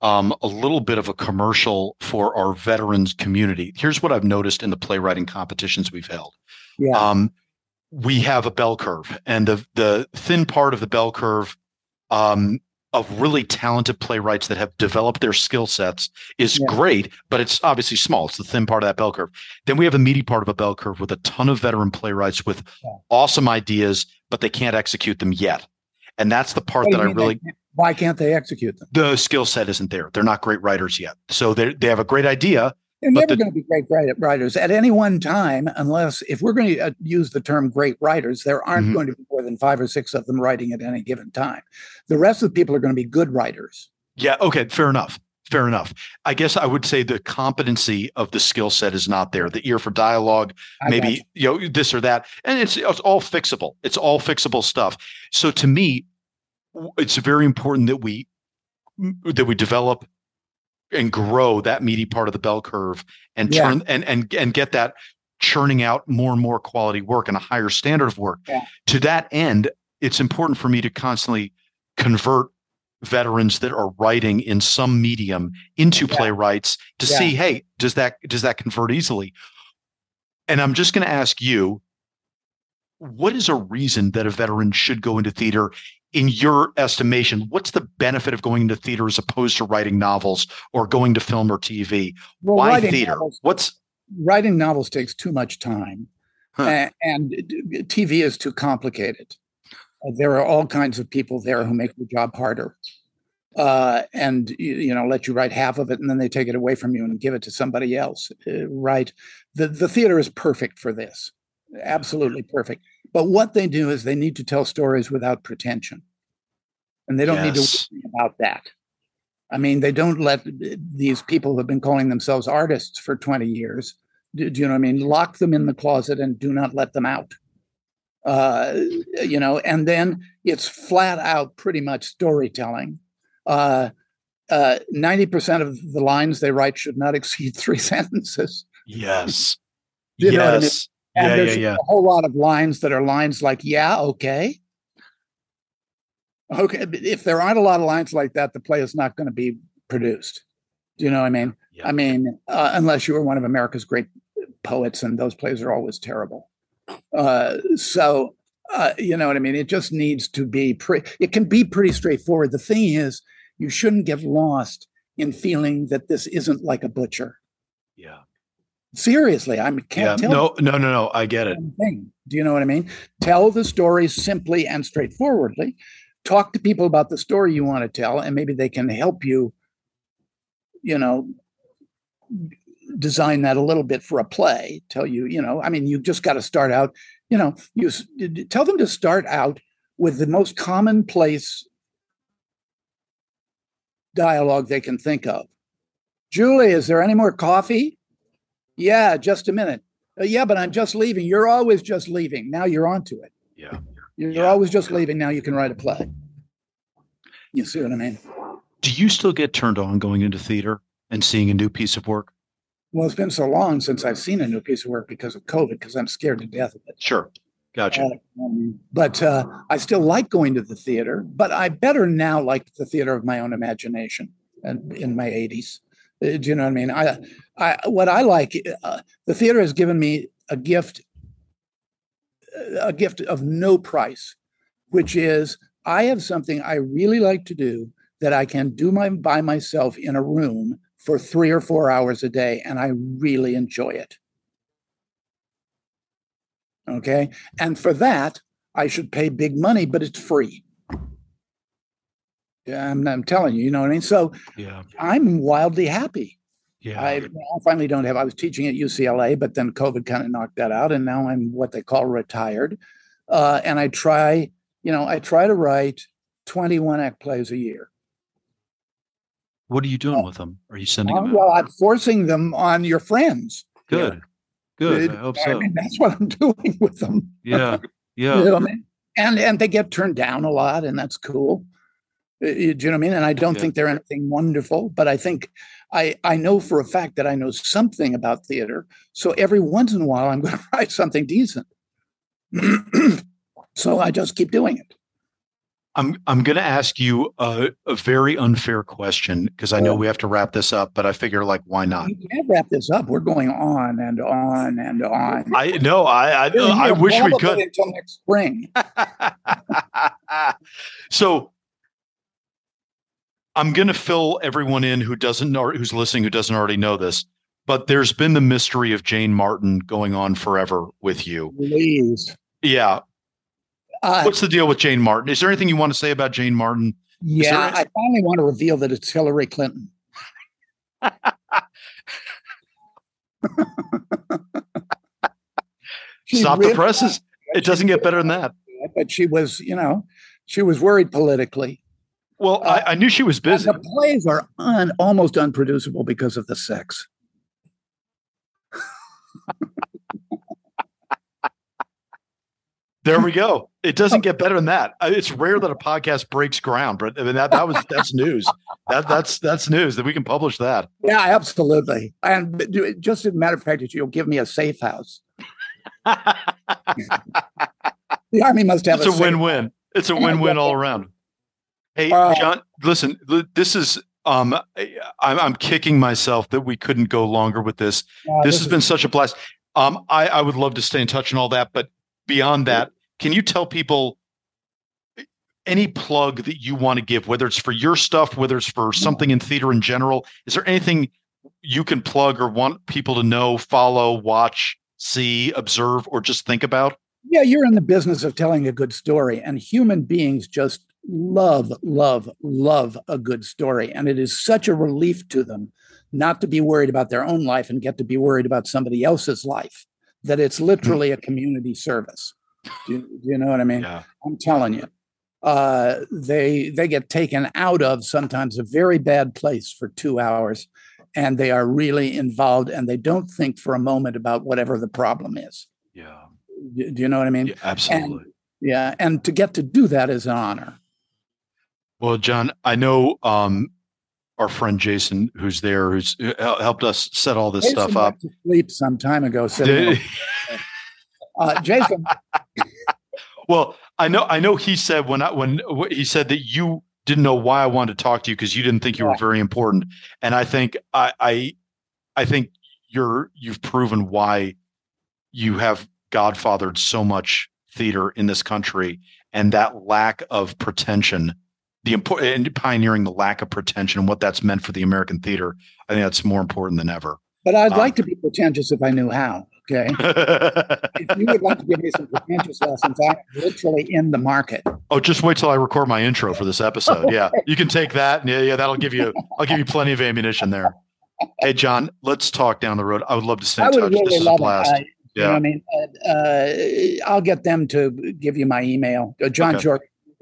um, a little bit of a commercial for our veterans community here's what i've noticed in the playwriting competitions we've held yeah. Um, we have a bell curve, and the the thin part of the bell curve um, of really talented playwrights that have developed their skill sets is yeah. great, but it's obviously small. It's the thin part of that bell curve. Then we have a meaty part of a bell curve with a ton of veteran playwrights with yeah. awesome ideas, but they can't execute them yet. And that's the part that I really. Why can't they execute them? The skill set isn't there. They're not great writers yet. So they they have a great idea, they're never the, going to be great writers at any one time, unless if we're going to uh, use the term great writers, there aren't mm-hmm. going to be more than five or six of them writing at any given time. The rest of the people are going to be good writers. Yeah. Okay. Fair enough. Fair enough. I guess I would say the competency of the skill set is not there. The ear for dialogue, I maybe you. you know this or that, and it's it's all fixable. It's all fixable stuff. So to me, it's very important that we that we develop and grow that meaty part of the bell curve and yeah. turn and and and get that churning out more and more quality work and a higher standard of work. Yeah. To that end, it's important for me to constantly convert veterans that are writing in some medium into yeah. playwrights to yeah. see hey does that does that convert easily and i'm just going to ask you what is a reason that a veteran should go into theater in your estimation, what's the benefit of going into theater as opposed to writing novels or going to film or TV? Well, Why theater? Novels, what's writing novels takes too much time, huh. and, TV is too complicated. Uh, there are all kinds of people there who make the job harder. uh, and you, you, know let you write half of it, and then they take it away from you and give it to somebody else. Uh, right? The the theater is perfect for this, absolutely perfect. But what they do is they need to tell stories without pretension, and they don't yes. need to worry about that. I mean, they don't let these people who have been calling themselves artists for 20 years, do, do you know what I mean? Lock them in the closet and do not let them out. Uh, you know, and then it's flat out pretty much storytelling. Uh, uh, 90% of the lines they write should not exceed three sentences. Yes. you yes. know what I mean? And yeah, there's yeah, yeah. a whole lot of lines that are lines like, yeah, okay. Okay. If there aren't a lot of lines like that, the play is not going to be produced. Do you know what I mean? Yeah. I mean, uh, unless you were one of America's great poets, and those plays are always terrible. Uh, so, uh, you know what I mean? It just needs to be pretty, it can be pretty straightforward. The thing is, you shouldn't get lost in feeling that this isn't like a butcher. Yeah. Seriously, I can't yeah. tell. No, no, no, no. I get it. Thing. Do you know what I mean? Tell the story simply and straightforwardly. Talk to people about the story you want to tell, and maybe they can help you. You know, design that a little bit for a play. Tell you, you know, I mean, you just got to start out. You know, you tell them to start out with the most commonplace dialogue they can think of. Julie, is there any more coffee? Yeah, just a minute. Uh, yeah, but I'm just leaving. You're always just leaving. Now you're onto it. Yeah. You're yeah. always just leaving. Now you can write a play. You see what I mean? Do you still get turned on going into theater and seeing a new piece of work? Well, it's been so long since I've seen a new piece of work because of COVID, because I'm scared to death of it. Sure. Gotcha. Uh, um, but uh, I still like going to the theater, but I better now like the theater of my own imagination and in my 80s. Uh, do you know what I mean? I, I, what I like, uh, the theater has given me a gift, a gift of no price, which is I have something I really like to do that I can do my by myself in a room for three or four hours a day, and I really enjoy it. Okay, and for that I should pay big money, but it's free. Yeah, I'm, I'm telling you, you know what I mean. So yeah, I'm wildly happy. Yeah, I, I finally don't have. I was teaching at UCLA, but then COVID kind of knocked that out, and now I'm what they call retired. Uh, and I try, you know, I try to write 21 act plays a year. What are you doing uh, with them? Are you sending uh, them? Well, I'm forcing them on your friends. Good, here. good. I hope so. I mean, that's what I'm doing with them. Yeah, yeah. you know I mean? And and they get turned down a lot, and that's cool. Do you know what I mean? And I don't yeah. think they're anything wonderful, but I think I I know for a fact that I know something about theater. So every once in a while, I'm going to write something decent. so I just keep doing it. I'm I'm going to ask you a, a very unfair question because I know we have to wrap this up, but I figure like why not? We can't wrap this up. We're going on and on and on. I know. I I, I wish we could until next spring. so I'm going to fill everyone in who doesn't know, who's listening, who doesn't already know this. But there's been the mystery of Jane Martin going on forever with you. Please. Yeah. Uh, What's the deal with Jane Martin? Is there anything you want to say about Jane Martin? Yeah, I finally want to reveal that it's Hillary Clinton. Stop the presses. It doesn't get better than that. But she was, you know, she was worried politically. Well, uh, I, I, knew she was busy. The plays are un, almost unproducible because of the sex. there we go. It doesn't get better than that. It's rare that a podcast breaks ground, but I mean that that was that's news. That that's that's news that we can publish that. Yeah, absolutely. And just as a matter of fact, you'll give me a safe house. the army must have. It's a, a win-win. It's a win-win all around. Hey, uh, Jon, listen, this is um I'm, I'm kicking myself that we couldn't go longer with this. Uh, this, this, has been such a blast. Um, I, I would love to stay in touch and all that, but beyond that, can you tell people any plug that you want to give, whether it's for your stuff, whether it's for something in theater in general? Is there anything you can plug or want people to know, follow, watch, see, observe, or just think about? Yeah, you're in the business of telling a good story, and human beings just love, love, love a good story. And it is such a relief to them not to be worried about their own life and get to be worried about somebody else's life, that it's literally a community service. Do you, do you know what I mean? Yeah. I'm telling you. Uh, they they get taken out of sometimes a very bad place for two hours, and they are really involved, and they don't think for a moment about whatever the problem is. Yeah. Do do you know what I mean? yeah absolutely. Yeah, and to get to do that is an honor. Well, Jon, I know um, our friend Jason, who's there, who's uh, hel- helped us set all this Jason stuff up. went to sleep some time ago. Uh, Jason, well, I know, I know. He said when I when he said that you didn't know why I wanted to talk to you because you didn't think you were very important, and I think I, I, I think you're you've proven why you have godfathered so much theater in this country, and that lack of pretension, the important and pioneering the lack of pretension and what that's meant for the American theater. I think that's more important than ever. but I'd Um, like to be pretentious if I knew how. Okay, if you would like to give me some pretentious lessons, I'm literally in the market. Oh, just wait till I record my intro for this episode. Yeah, you can take that. Yeah, yeah, that'll give you. I'll give you plenty of ammunition there. Hey, Jon, let's talk down the road. I would love to stay I in would touch. really This is a blast. I, you know yeah, I mean, uh, uh, I'll get them to give you my email, uh,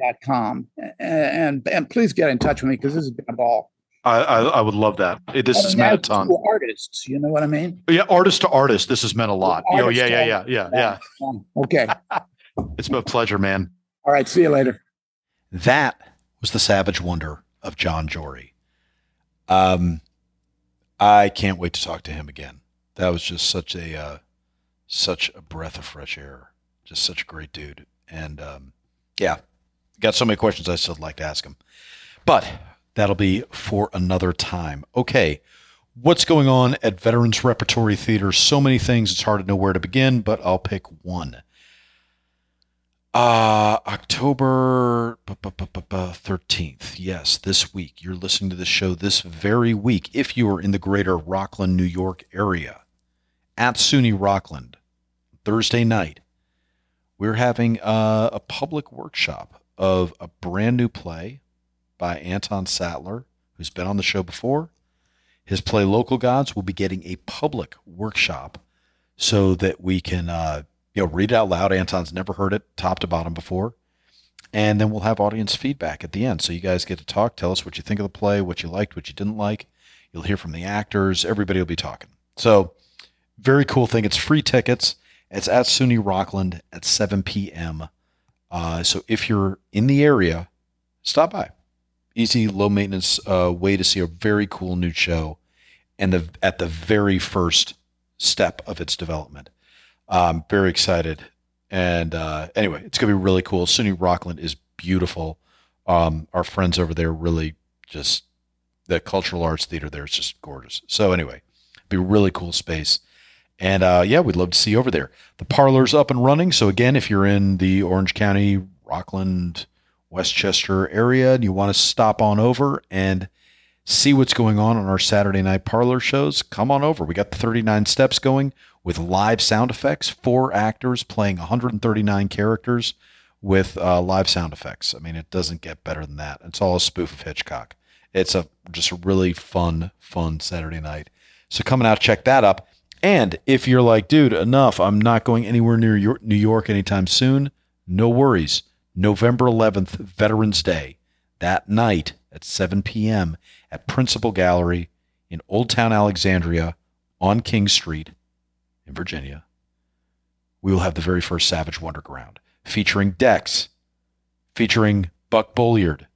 johnjordan.com, and and please get in touch with me because this has been a ball. I, I, I would love that. This has meant a ton. Artists, you know what I mean? Yeah, artist to artist, this has meant a lot. Artist yeah, yeah, yeah, yeah, yeah. Um, okay. It's been a pleasure, man. All right. See you later. That was the Savage Wonder of Jon Jory. Um, I can't wait to talk to him again. That was just such a uh, such a breath of fresh air. Just such a great dude. And um, yeah, got so many questions I still like to ask him, but that'll be for another time. Okay. What's going on at Veterans Repertory Theater? So many things, it's hard to know where to begin, but I'll pick one. Uh, October bu- bu- bu- bu- bu- 13th. Yes, this week. You're listening to the show this very week. If you are in the greater Rockland, New York area, at SUNY Rockland, Thursday night, we're having uh, a public workshop of a brand new play by Anton Sattler, who's been on the show before. His play Local Gods will be getting a public workshop so that we can uh, you know read it out loud. Anton's never heard it top to bottom before, and then we'll have audience feedback at the end. So you guys get to talk, tell us what you think of the play, what you liked, what you didn't like. You'll hear from the actors. Everybody will be talking. So very cool thing. It's free tickets. It's at SUNY Rockland at 7 p.m. Uh, so if you're in the area, stop by. Easy, low maintenance uh, way to see a very cool new show, and the at the very first step of its development. I'm very excited, and uh, anyway, it's gonna be really cool. SUNY Rockland is beautiful. Um, our friends over there really just the cultural arts theater there is just gorgeous. So anyway, be a really cool space. And uh, yeah, we'd love to see you over there. The parlor's up and running. So again, if you're in the Orange County, Rockland, Westchester area, and you want to stop on over and see what's going on on our Saturday night parlor shows, come on over. We got the 39 steps going with live sound effects, four actors playing 139 characters with uh, live sound effects. I mean, it doesn't get better than that. It's all a spoof of Hitchcock. It's a just a really fun, fun Saturday night. So coming out, check that up. And if you're like, dude, enough, I'm not going anywhere near New York anytime soon, no worries. November 11th, Veterans Day, that night at 7 p.m. at Principal Gallery in Old Town Alexandria on King Street in Virginia, we will have the very first Savage Wonderground featuring Dex, featuring Buck Bulliard,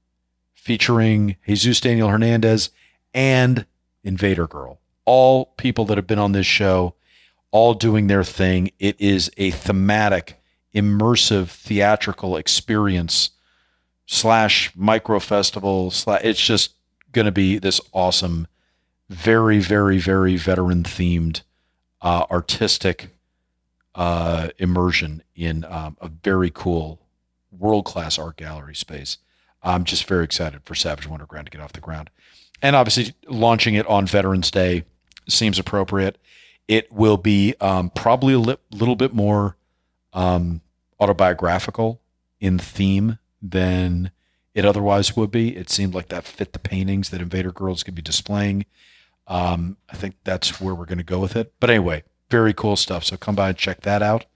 featuring Jesus Daniel Hernandez, and Invader Girl. All people that have been on this show, all doing their thing. It is a thematic, immersive theatrical experience slash micro festival. Slash, it's just going to be this awesome, very, very, very veteran themed, uh, artistic uh, immersion in um, a very cool, world class art gallery space. I'm just very excited for Savage Wonderground to get off the ground. And obviously, launching it on Veterans Day seems appropriate. It will be um, probably a li- little bit more um, autobiographical in theme than it otherwise would be. It seemed like that fit the paintings that Invader Girls could be displaying. Um, I think that's where we're going to go with it. But anyway, very cool stuff. So come by and check that out.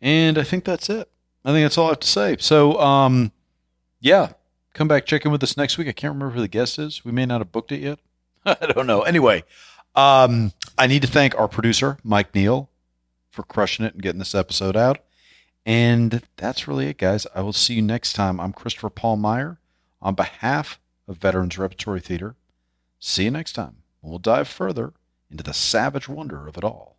And I think that's it. I think that's all I have to say. So, um, yeah, come back, check in with us next week. I can't remember who the guest is. We may not have booked it yet. I don't know. Anyway, um, I need to thank our producer, Mike Neal, for crushing it and getting this episode out. And that's really it, guys. I will see you next time. I'm Christopher Paul Meyer on behalf of Veterans Repertory Theater. See you next time. We'll dive further into the savage wonder of it all.